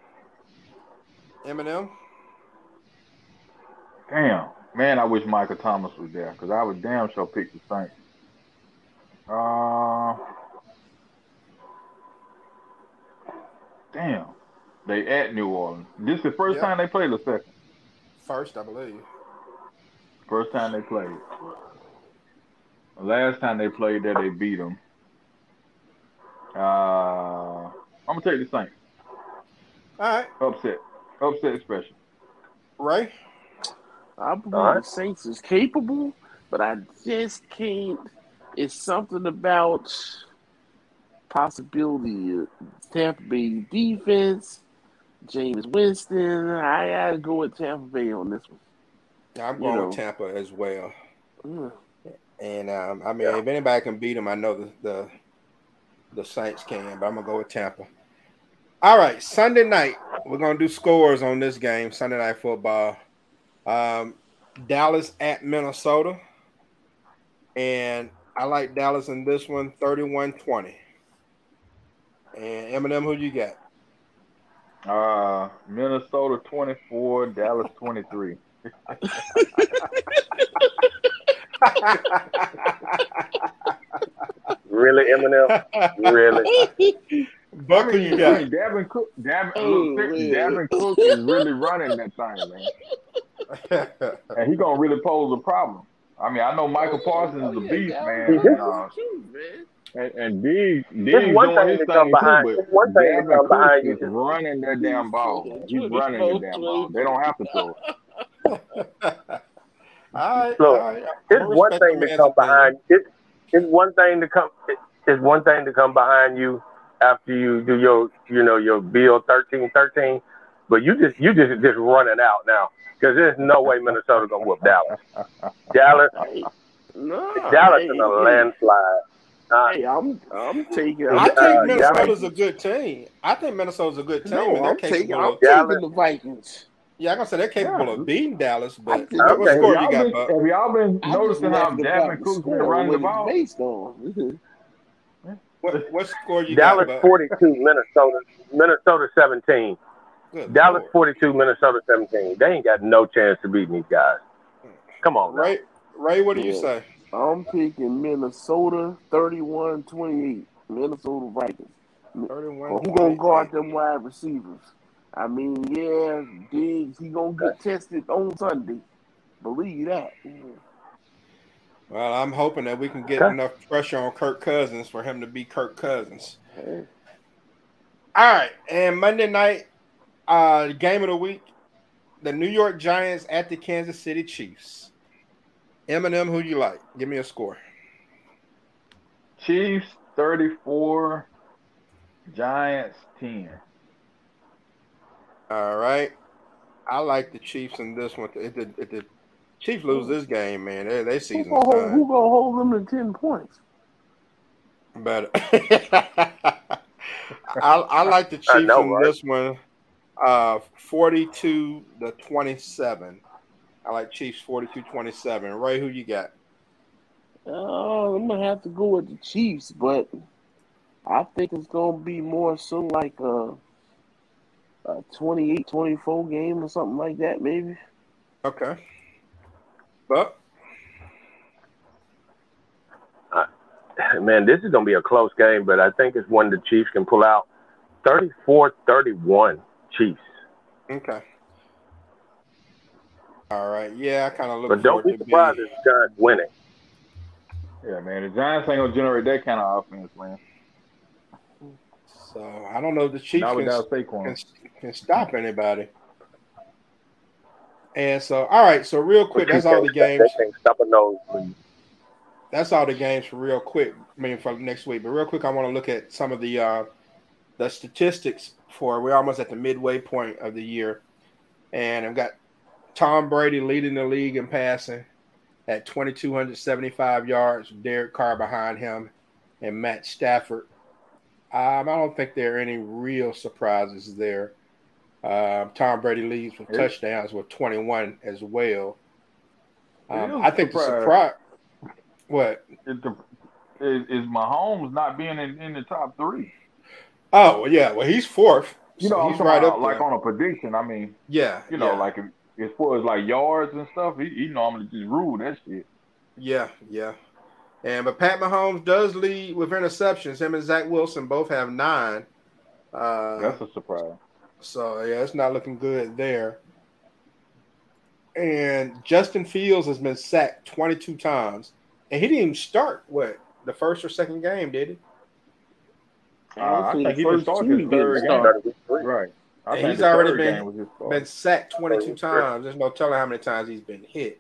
M&M. Damn. Man, I wish Michael Thomas was there because I would damn sure pick the Saints. Uh, damn. They at New Orleans. This is the first Yeah. time they played the second. First, I believe. First time they played. The last time they played there, they beat them. Uh, I'm gonna take the Saints. All right. Upset. Upset special. Ray. I believe right. the Saints is capable, but I just can't. It's something about possibility of Tampa Bay defense, Jameis Winston. I gotta go with Tampa Bay on this one. I'm You going know. with Tampa as well. Mm. And um, I mean, Yeah. if anybody can beat them, I know the, the the Saints can, but I'm gonna go with Tampa. All right, Sunday night we're gonna do scores on this game. Sunday night football. Um, Dallas at Minnesota, and I like Dallas in this one, 31-20. And M&M, who you got? Uh, Minnesota 24, Dallas 23. Really, M&M? really? Buck, who you got? Hey, Dalvin Cook, Dalvin, Oh, look, man. Dalvin Cook is really running that thing, man. And he gonna really pose a problem. I mean, I know Micah Parsons is a beast, man. He And, uh, man. and, and Diggs, Diggs one doing thing his thing come too, behind. but one thing to come Cook behind you. is running that damn ball. He's running that damn ball. They don't have to throw it. all right, Look, all right. It's I'ma one thing to come behind. It's it's one thing to come. it- It's one thing to come behind you after you do your you know your bill thirteen thirteen, but you just you just just running out now because there's no way Minnesota gonna whoop Dallas. Dallas No, Dallas hey, in a hey, landslide. Uh, Hey, I'm I'm taking. I I'm think Uh, Minnesota's a good team. I think Minnesota's a good team. no, I'm taking. I'm taking the Vikings. yeah, I'm gonna say they're capable Yeah. of beating Dallas. But I what, what score you got, been, Buck? have y'all been I'm noticing just how laughing about Dalvin the Cook's been running the what ball? based on. What, what score you Dallas got, Buck? forty two, Minnesota Minnesota seventeen. Good Dallas Lord. forty two, Minnesota seventeen. They ain't got no chance to beat these guys. Come on, now. Ray, Ray, what do you say? I'm picking Minnesota 31-28. Minnesota Vikings. 31. Well, who gonna guard them wide receivers? I mean, yeah, Diggs, he gonna get tested on Sunday. Believe that. Well, I'm hoping that we can get Okay. enough pressure on Kirk Cousins for him to be Kirk Cousins. Hey, All right, and Monday night, uh, game of the week, the New York Giants at the Kansas City Chiefs. M&M, who you like? Give me a score. Chiefs 34, Giants 10. All right, I like the Chiefs in this one. If the, if the Chiefs lose this game, man, they they who, season gonna hold, done. who gonna hold them to 10 points? But I, I like the Chiefs know, in right? this one, uh, forty-two to twenty-seven. I like Chiefs 42-27. Ray, who you got? Oh, I'm gonna have to go with the Chiefs, but I think it's gonna be more so like a, a 28-24 game or something like that, maybe. Okay. But man, this is going to be a close game, but I think it's one the Chiefs can pull out. 34-31 Chiefs. Okay. All right. Yeah, I kind of look. But don't be surprised if the Giants winning. Yeah, man. The Giants ain't gonna generate that kind of offense, man. So I don't know. if The Chiefs can, can, can stop anybody. And so, all right. So real quick, that's all the games. That's all the games for real quick. I mean, for next week. But real quick, I want to look at some of the uh, the statistics for. We're almost at the midway point of the year, and I've got Tom Brady leading the league in passing at 2,275 yards. Derek Carr behind him, and Matt Stafford. Um, I don't think there are any real surprises there. Um, Tom Brady leads with touchdowns with 21 as well. Um, I think surprise. the surprise. What is, the, is, is Mahomes not being in, in the top three? Oh yeah, well he's fourth. You know, he's right up like there. on a prediction. I mean, yeah, you know, yeah. like as far as like yards and stuff, he, he normally just rule that shit. Yeah, yeah. And but Pat Mahomes does lead with interceptions. Him and Zach Wilson both have nine. Uh, That's a surprise. So yeah, it's not looking good there. And Justin Fields has been sacked 22 times, and he didn't even start what the first or second game, did he? Uh, I think he didn't start his third game. Right. I he's already been been sacked 22 times. There's no telling how many times he's been hit.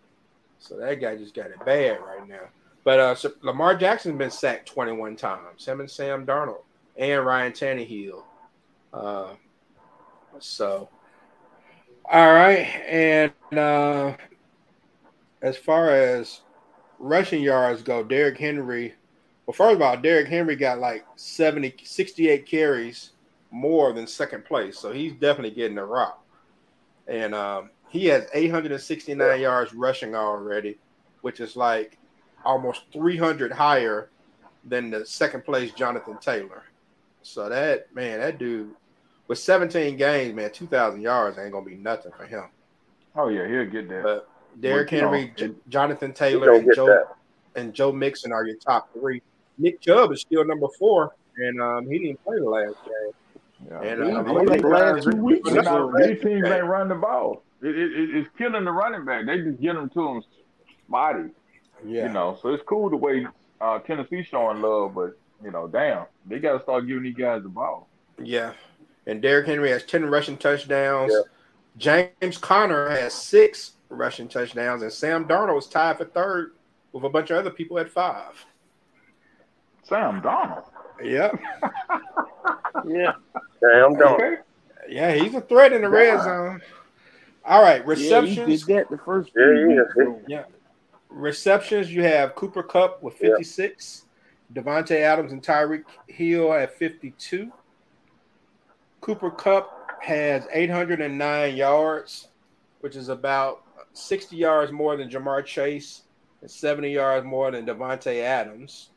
So that guy just got it bad right now. But uh, so Lamar Jackson's been sacked 21 times. Him and Sam Darnold and Ryan Tannehill. Uh, so, all right, and uh, as far as rushing yards go, Derrick Henry. Well, first of all, Derrick Henry got like 70, 68 carries more than second place. So he's definitely getting a rock. And um, he has 869 yards rushing already, which is like almost 300 higher than the second place Jonathan Taylor. So that man, that dude with 17 games, man, 2,000 yards ain't gonna be nothing for him. Oh yeah, he'll get that. But Derrick Henry, J- Jonathan Taylor, and Joe that. and Joe Mixon are your top three. Nick Chubb is still number four, and um, he didn't play the last game. Yeah. And uh, these, last two weeks, these teams ain't running the ball. It, it, it's killing the running back. They just get them to them spotty. Yeah. You know, so it's cool the way uh, Tennessee showing love, but you know, damn, they got to start giving these guys the ball. Yeah. And Derrick Henry has 10 rushing touchdowns. Yeah. James Conner has six rushing touchdowns, and Sam Darnold is tied for third with a bunch of other people at five. Sam Donald. Yep. yeah. Sam Darnold. Yeah, he's a threat in the red zone. All right, receptions. Yeah, did that the first yeah, yeah. yeah. Receptions, you have Cooper Kupp with 56, yeah. Davante Adams and Tyreek Hill at 52. Cooper Kupp has 809 yards, which is about 60 yards more than Ja'Marr Chase and 70 yards more than Davante Adams.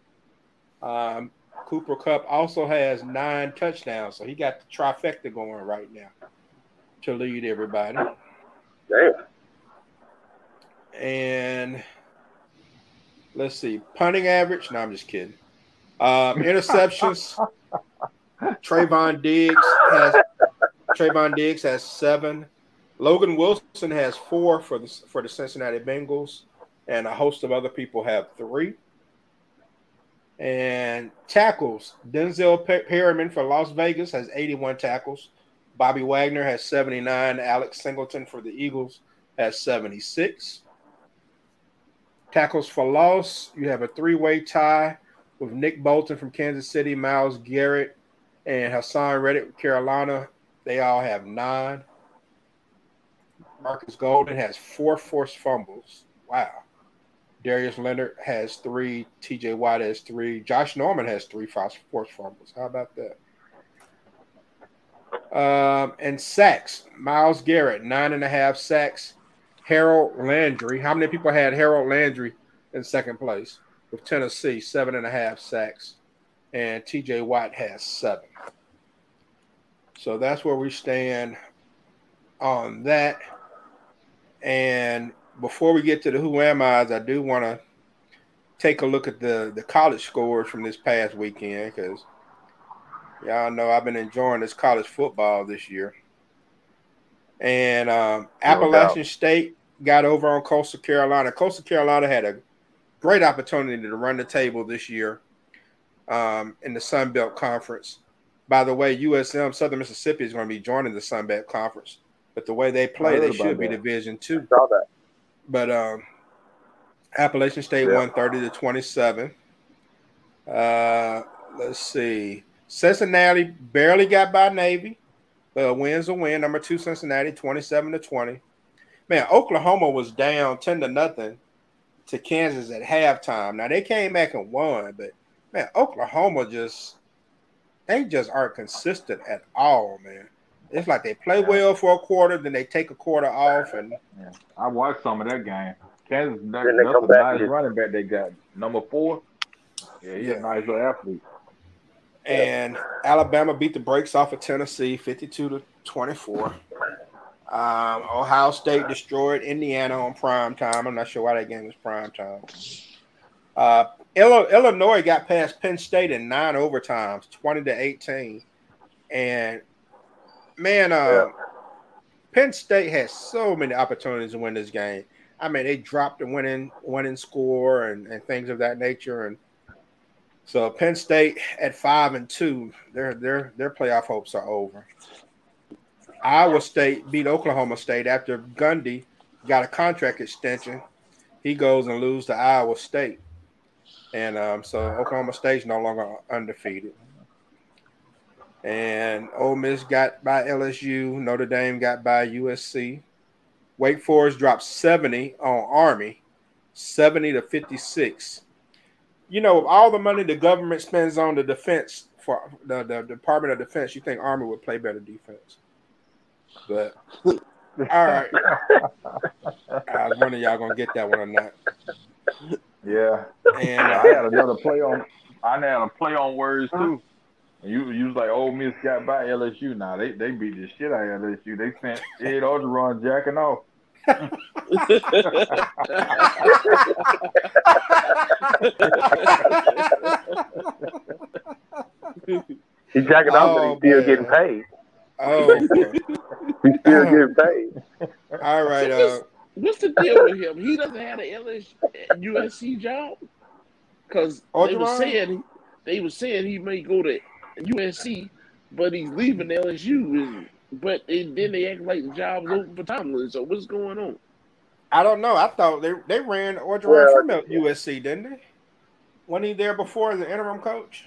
Um, Cooper Kupp also has nine touchdowns, so he got the trifecta going right now to lead everybody. Damn. And let's see, punting average. No, I'm just kidding. Um, interceptions. Trevon Diggs has Trevon Diggs has seven. Logan Wilson has four for the for the Cincinnati Bengals, and a host of other people have three. And tackles, Denzel Perryman for Las Vegas has 81 tackles. Bobby Wagner has 79. Alex Singleton for the Eagles has 76. Tackles for loss, you have a three-way tie with Nick Bolton from Kansas City, Myles Garrett, and Haason Reddick Carolina. They all have nine. Marcus Golden has four forced fumbles. Wow. Darius Leonard has three. TJ Watt has three. Josh Norman has three forced fumbles. How about that? Um, and sacks. Myles Garrett, nine and a half sacks. Harold Landry. How many people had Harold Landry in second place with Tennessee, seven and a half sacks, and TJ Watt has seven. So that's where we stand on that. And before we get to the who am I's, I do want to take a look at the the college scores from this past weekend because y'all know I've been enjoying this college football this year. And um, Appalachian State got over on Coastal Carolina. Coastal Carolina had a great opportunity to run the table this year um, in the Sun Belt Conference. By the way, USM Southern Mississippi is going to be joining the Sun Belt Conference, but the way they play, they should be Division Two. Saw that. But um, Appalachian State yeah. won thirty to twenty-seven. Uh, let's see, Cincinnati barely got by Navy, but a win's a win. Number two, Cincinnati, twenty-seven to twenty. Man, Oklahoma was down ten to nothing to Kansas at halftime. Now they came back and won, but man, Oklahoma just they just aren't consistent at all, man. It's like they play well for a quarter, then they take a quarter off, and yeah. I watched some of that game. Kansas, that, that's a nice here. running back they got. Number four, yeah, he's yeah. a nice little athlete. And Alabama beat the brakes off of Tennessee, fifty-two to twenty-four. Um, Ohio State destroyed Indiana on prime time. I'm not sure why that game was prime time. Uh, Illinois got past Penn State in nine overtimes, 20 to 18. And man, uh, yeah. Penn State has so many opportunities to win this game. I mean, they dropped the winning winning score and, and things of that nature. And so Penn State at five and two, their their their playoff hopes are over. Iowa State beat Oklahoma State after Gundy got a contract extension. He goes and loses to Iowa State. And um, so Oklahoma State's no longer undefeated. And Ole Miss got by LSU. Notre Dame got by USC. Wake Forest dropped 70 on Army, 70 to 56. You know, all the money the government spends on the defense for the, the Department of Defense, you think Army would play better defense. But all right. I was wondering y'all gonna get that one or not. Yeah. And I had another play on. I had a play on words too. And you, you was like, Ole Miss got by LSU. Now they, they beat the shit out of LSU. They sent Ed Orgeron jacking off. He's jacking off, oh, but he's still getting paid. Oh, he's still getting paid. All right. Uh, What's the deal with him? He doesn't have an LSU, USC job because they were saying they were saying he may go to USC, but he's leaving LSU. But it, then they act like the job's open for Tomlin. So what's going on? I don't know. I thought they they ran Orgeron well, from USC, didn't they? Wasn't he there before as an interim coach?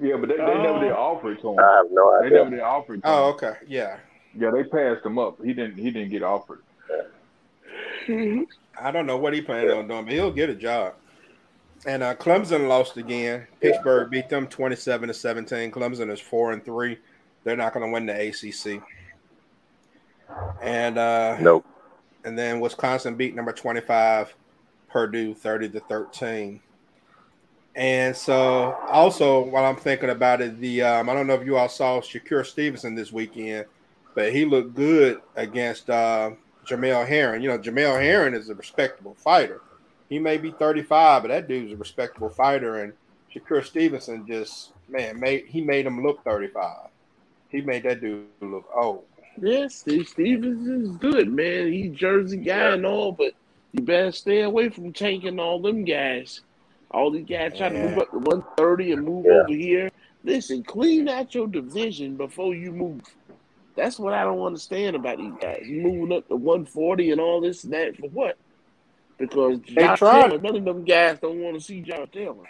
Yeah, but they, they uh, never did offer it to him. I have no idea. They never did offer it. oh, okay, yeah. Yeah, they passed him up. He didn't. He didn't get offered. Mm-hmm. I don't know what he planned on doing, but he'll get a job. And uh, Clemson lost again. Pittsburgh beat them twenty-seven to seventeen. Clemson is four and three. They're not going to win the ACC. And uh, nope. And then Wisconsin beat number twenty-five, Purdue, thirty to thirteen. And so, also, while I'm thinking about it, the um, I don't know if you all saw Shakur Stevenson this weekend, but he looked good against uh, Jamel Herring. You know, Jamel Herring is a respectable fighter. He may be 35, but that dude's a respectable fighter. And Shakur Stevenson just man made he made him look 35. He made that dude look old. Yes, Steve Stevenson's good, man. He's Jersey guy yeah. and all, but you better stay away from tanking all them guys. All these guys trying yeah. to move up to 130 and move yeah. over here. Listen, clean out your division before you move. That's what I don't understand about these guys. moving up to 140 and all this and that for what? Because Josh Taylor, none of them guys don't want to see John Taylor.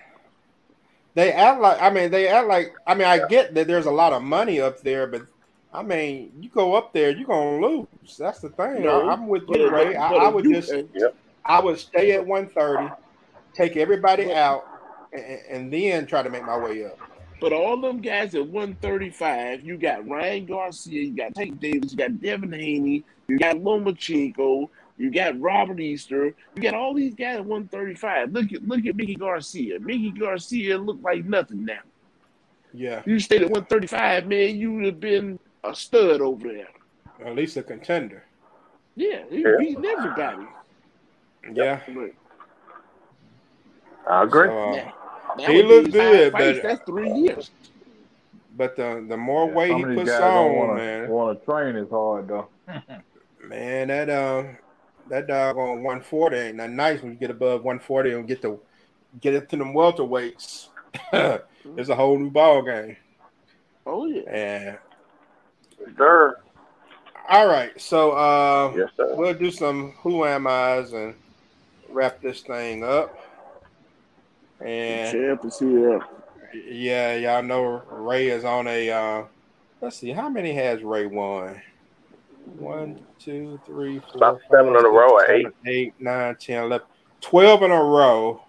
They act like I mean they act like I mean I get that there's a lot of money up there, but I mean you go up there you're gonna lose. That's the thing. No, I, am with you, Ray. I, I, would just yep. I would stay at 130, take everybody out, and, and then try to make my way up. But all them guys at 135, you got Ryan Garcia, you got Tank Davis, you got Devin Haney, you got Lomachenko, You got Robert Easter. You got all these guys at 135. Look at look at Mickey Garcia. Mickey Garcia looked like nothing now. Yeah. You stayed at 135, man, you would have been a stud over there. At least a contender. Yeah, he Yeah. beating everybody. Yeah. But I agree. So, uh, now, he looked good, fights, but- that's three years. but the the more Yeah, weight he of puts on, wanna, man, Want to train is hard though. man, that um, that dog on 140 ain't that nice when you get above 140 and get to get it to them welterweights. it's a whole new ball game. Oh yeah. And Sir. all right, so uh, Yes, sir. we'll do some who am I's and wrap this thing up. And Champ is here. yeah, y'all know Ray is on a. Uh, let's see, how many has Ray won? One, two, three, four, About seven in a five, row or six, seven, eight, nine, 10, 11, 12 in a row.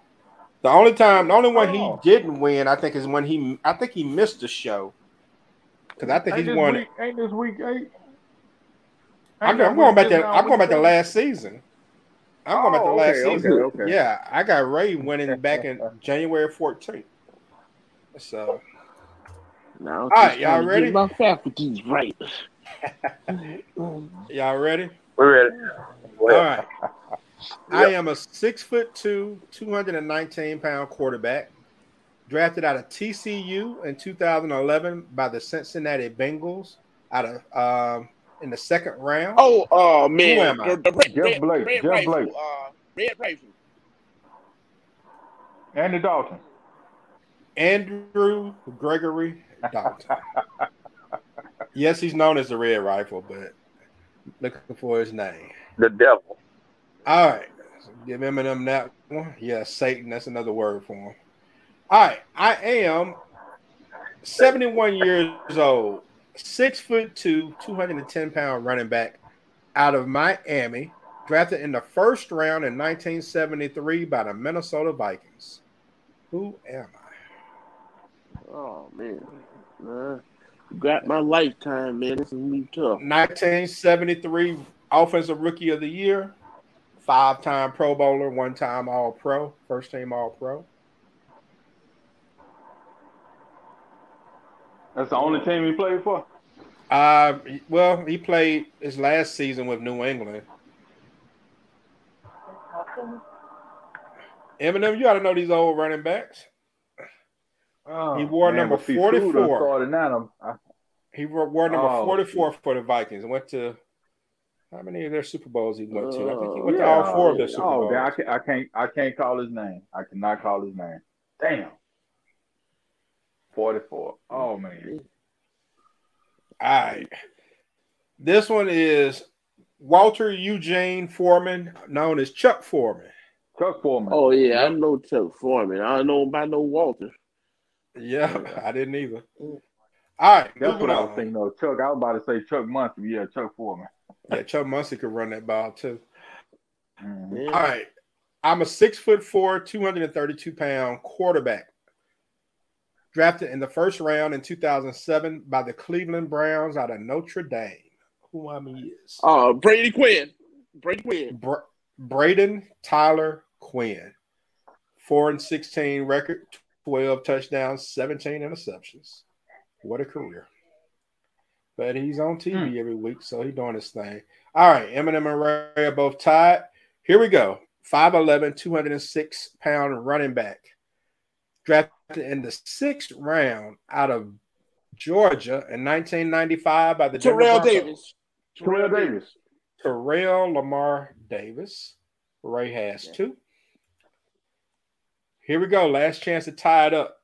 The only time, the only one Oh. he didn't win, I think, is when he. I think he missed the show because I think ain't he's won. week, ain't this week eight? I'm, I'm going back to. I'm going week back to last season. I'm going back to Oh, last okay, season. okay, okay. Yeah, I got Ray winning back in January 14th. So Now, All right, y'all ready? My faculties right. y'all ready? We're ready. All Well, right. I am a six foot two, 219 pound quarterback, drafted out of TCU in 2011 by the Cincinnati Bengals out of um, in the second round. Oh, oh Who am I? the, the red, Jeff Blake, red Jeff rifle, Blake. uh, red rifle. Andy Dalton. Andrew Gregory Dalton. yes, he's known as the Red Rifle, but looking for his name. the devil. All right. So give M&M that one. Yeah, Satan. That's another word for him. All right. I am 71 years old, six foot two, 210 pound running back out of Miami, drafted in the first round in 1973 by the Minnesota Vikings. Who am I? Oh man, uh, you got my lifetime, man. This is gonna tough. 1973 Offensive Rookie of the Year, five time Pro Bowler, one time All Pro, first team All Pro. That's the only team he played for. Uh, well, he played his last season with New England. M&M, you ought to know these old running backs. Oh, He wore number 44. Sue done Started. I- He wore wore number Oh, 44 for the Vikings and went to how many of their Super Bowls he went to? I think he went to all four of their Super oh, Bowls. I can't, I can't, I can't call his name. I cannot call his name. Damn. Forty-four. Oh man. All right. This one is Walter Eugene Foreman, known as Chuck Foreman. Chuck Foreman. Oh yeah, I know Chuck Foreman. I don't know about no Walter. Yeah, I didn't either. All right, That's moving what I was on. thinking of. Chuck. I was about to say Chuck Muncie. Yeah, Chuck Foreman. Yeah, Chuck Muncie could run that ball too. Mhm. All right. I'm a six foot four, 232 pound quarterback. Drafted in the first round in 2007 by the Cleveland Browns out of Notre Dame. Who I mean is Uh, Brady Quinn. Brady Quinn. Bra- Braden Tyler Quinn. Four and 16 record, 12 touchdowns, 17 interceptions. What a career. But he's on TV hmm. every week, so he's doing his thing. All right, M&M and Ray are both tied. Here we go. 5'11, 206 pound running back. Drafted in the sixth round out of Georgia in 1995 by the Terrell Davis. Terrell Davis. Terrell Lamar Davis. Ray has two. Here we go. Last chance to tie it up.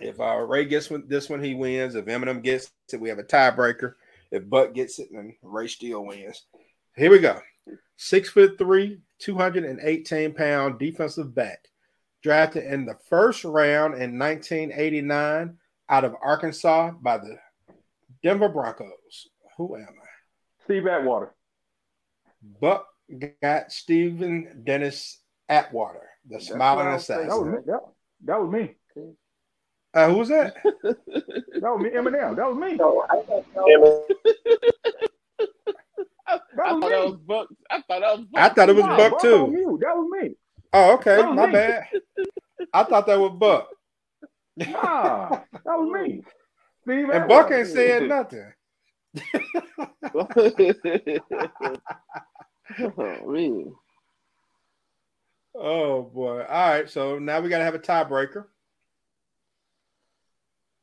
If uh, Ray gets one, this one, he wins. If M&M gets it, we have a tiebreaker. If Buck gets it, then Ray still wins. Here we go. Six foot three, 218 pound defensive back. Drafted in the first round in 1989 out of Arkansas by the Denver Broncos. Who am I? Steve Atwater. Buck got Stephen Dennis Atwater, the That's what smiling I was saying. That was assassin. me. That, that was me. Uh, who was that? That was me. M&M. That was me. M&M, That that was thought me. that was Buck. I thought that was Buck. I thought it was Nah, Buck Buck too. on. That was me. Oh, okay. That My me. bad. I thought that was Buck. Nah, that was me. Steve And Buck ain't saying nothing. oh, man. Oh boy. All right. So now we gotta have a tiebreaker.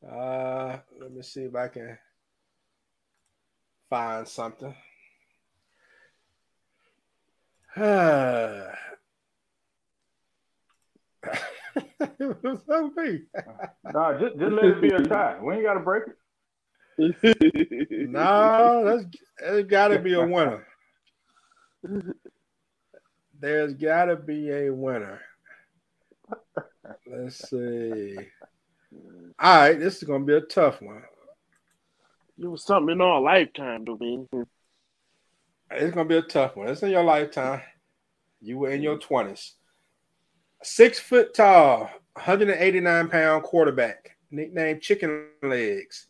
Uh let me see if I can find something. it was so me. Nah, just just let it be a tie. We ain't got to break it. No, that's it's gotta be a winner. There's gotta be a winner. Let's see. All right, this is gonna be a tough one. It was something in our lifetime, man. It's gonna be a tough one. It's in your lifetime. You were in your mm-hmm. twenties. Six foot tall, 189 pound quarterback, nicknamed Chicken Legs,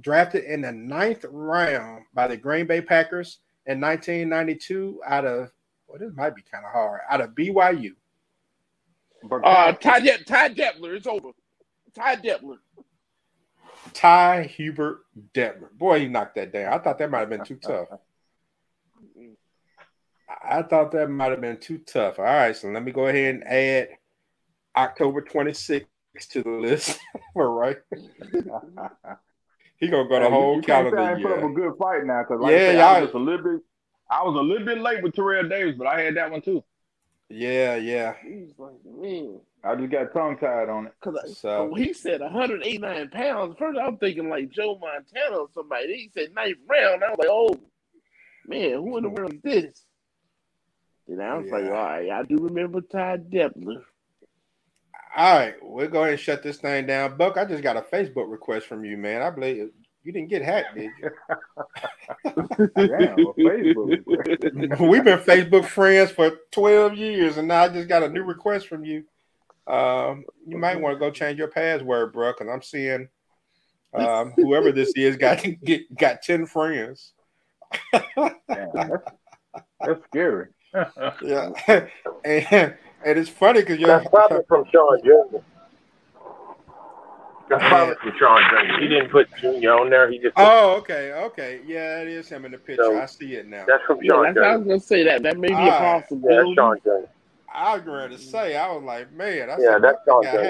drafted in the ninth round by the Green Bay Packers in 1992 out of well, this might be kind of hard. Out of BYU. Uh, Ty, De- Ty Detmer, it's over. Ty Detmer. Ty Hubert Detmer. Boy, he knocked that down. I thought that might have been too tough. I thought that might have been too tough. All right, so let me go ahead and add October 26th to the list. All right. He gonna go the Hey, whole you can't say I calendar ain't put up a good fight now, because like Yeah, I, said, I y'all- was just a little bit. I was a little bit late with Terrell Davis, but I had that one too. Yeah, yeah. He was like, man. I just got tongue tied on it. Because So when he said 189 pounds, first I'm thinking like Joe Montana or somebody. He said ninth round. I was like, oh, man, who in the world is this? And I was like, all right, I do remember Ty Detmer. all right, we'll go ahead and shut this thing down. Buck, I just got a Facebook request from you, man. I believe you didn't get hacked, did you? Damn, Facebook. We've been Facebook friends for 12 years, and now I just got a new request from you. Um, you might want to go change your password, bro, because I'm seeing um, whoever this is got get, got 10 friends. Damn, that's, that's scary. Yeah, and and it's funny because you're That's probably from Sean Jr. That's probably from Sean Jr. He didn't put Jr. on there. He just put, oh okay okay yeah it is him in the picture. So, I see it now. that's from Yeah, Sean that's, I Jr. was gonna say that. That may be a All right. Yeah, that's Sean Jr. I was going to say I was like man, I Yeah, said, that's Buck Sean got Jr.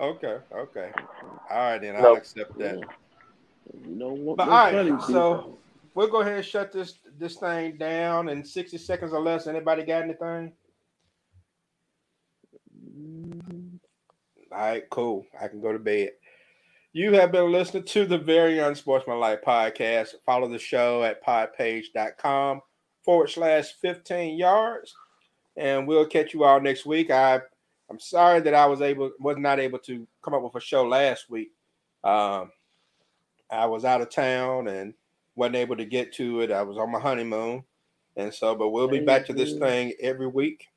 Okay okay, all right then I'll accept that. You know what? But all right, funny, so we'll go ahead and shut this this thing down in 60 seconds or less. Anybody got anything? All right, cool. I can go to bed. You have been listening to the Very Unsportsmanlike podcast. Follow the show at podpage.com forward slash 15 yards. And we'll catch you all next week. I I'm sorry that I was able was not able to come up with a show last week. Um I was out of town and wasn't able to get to it. I was on my honeymoon. And so, but we'll be back to this thing every week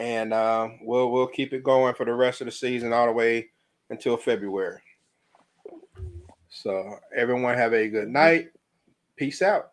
and um, we'll we'll keep it going for the rest of the season all the way until February. So everyone have a good night. Peace out.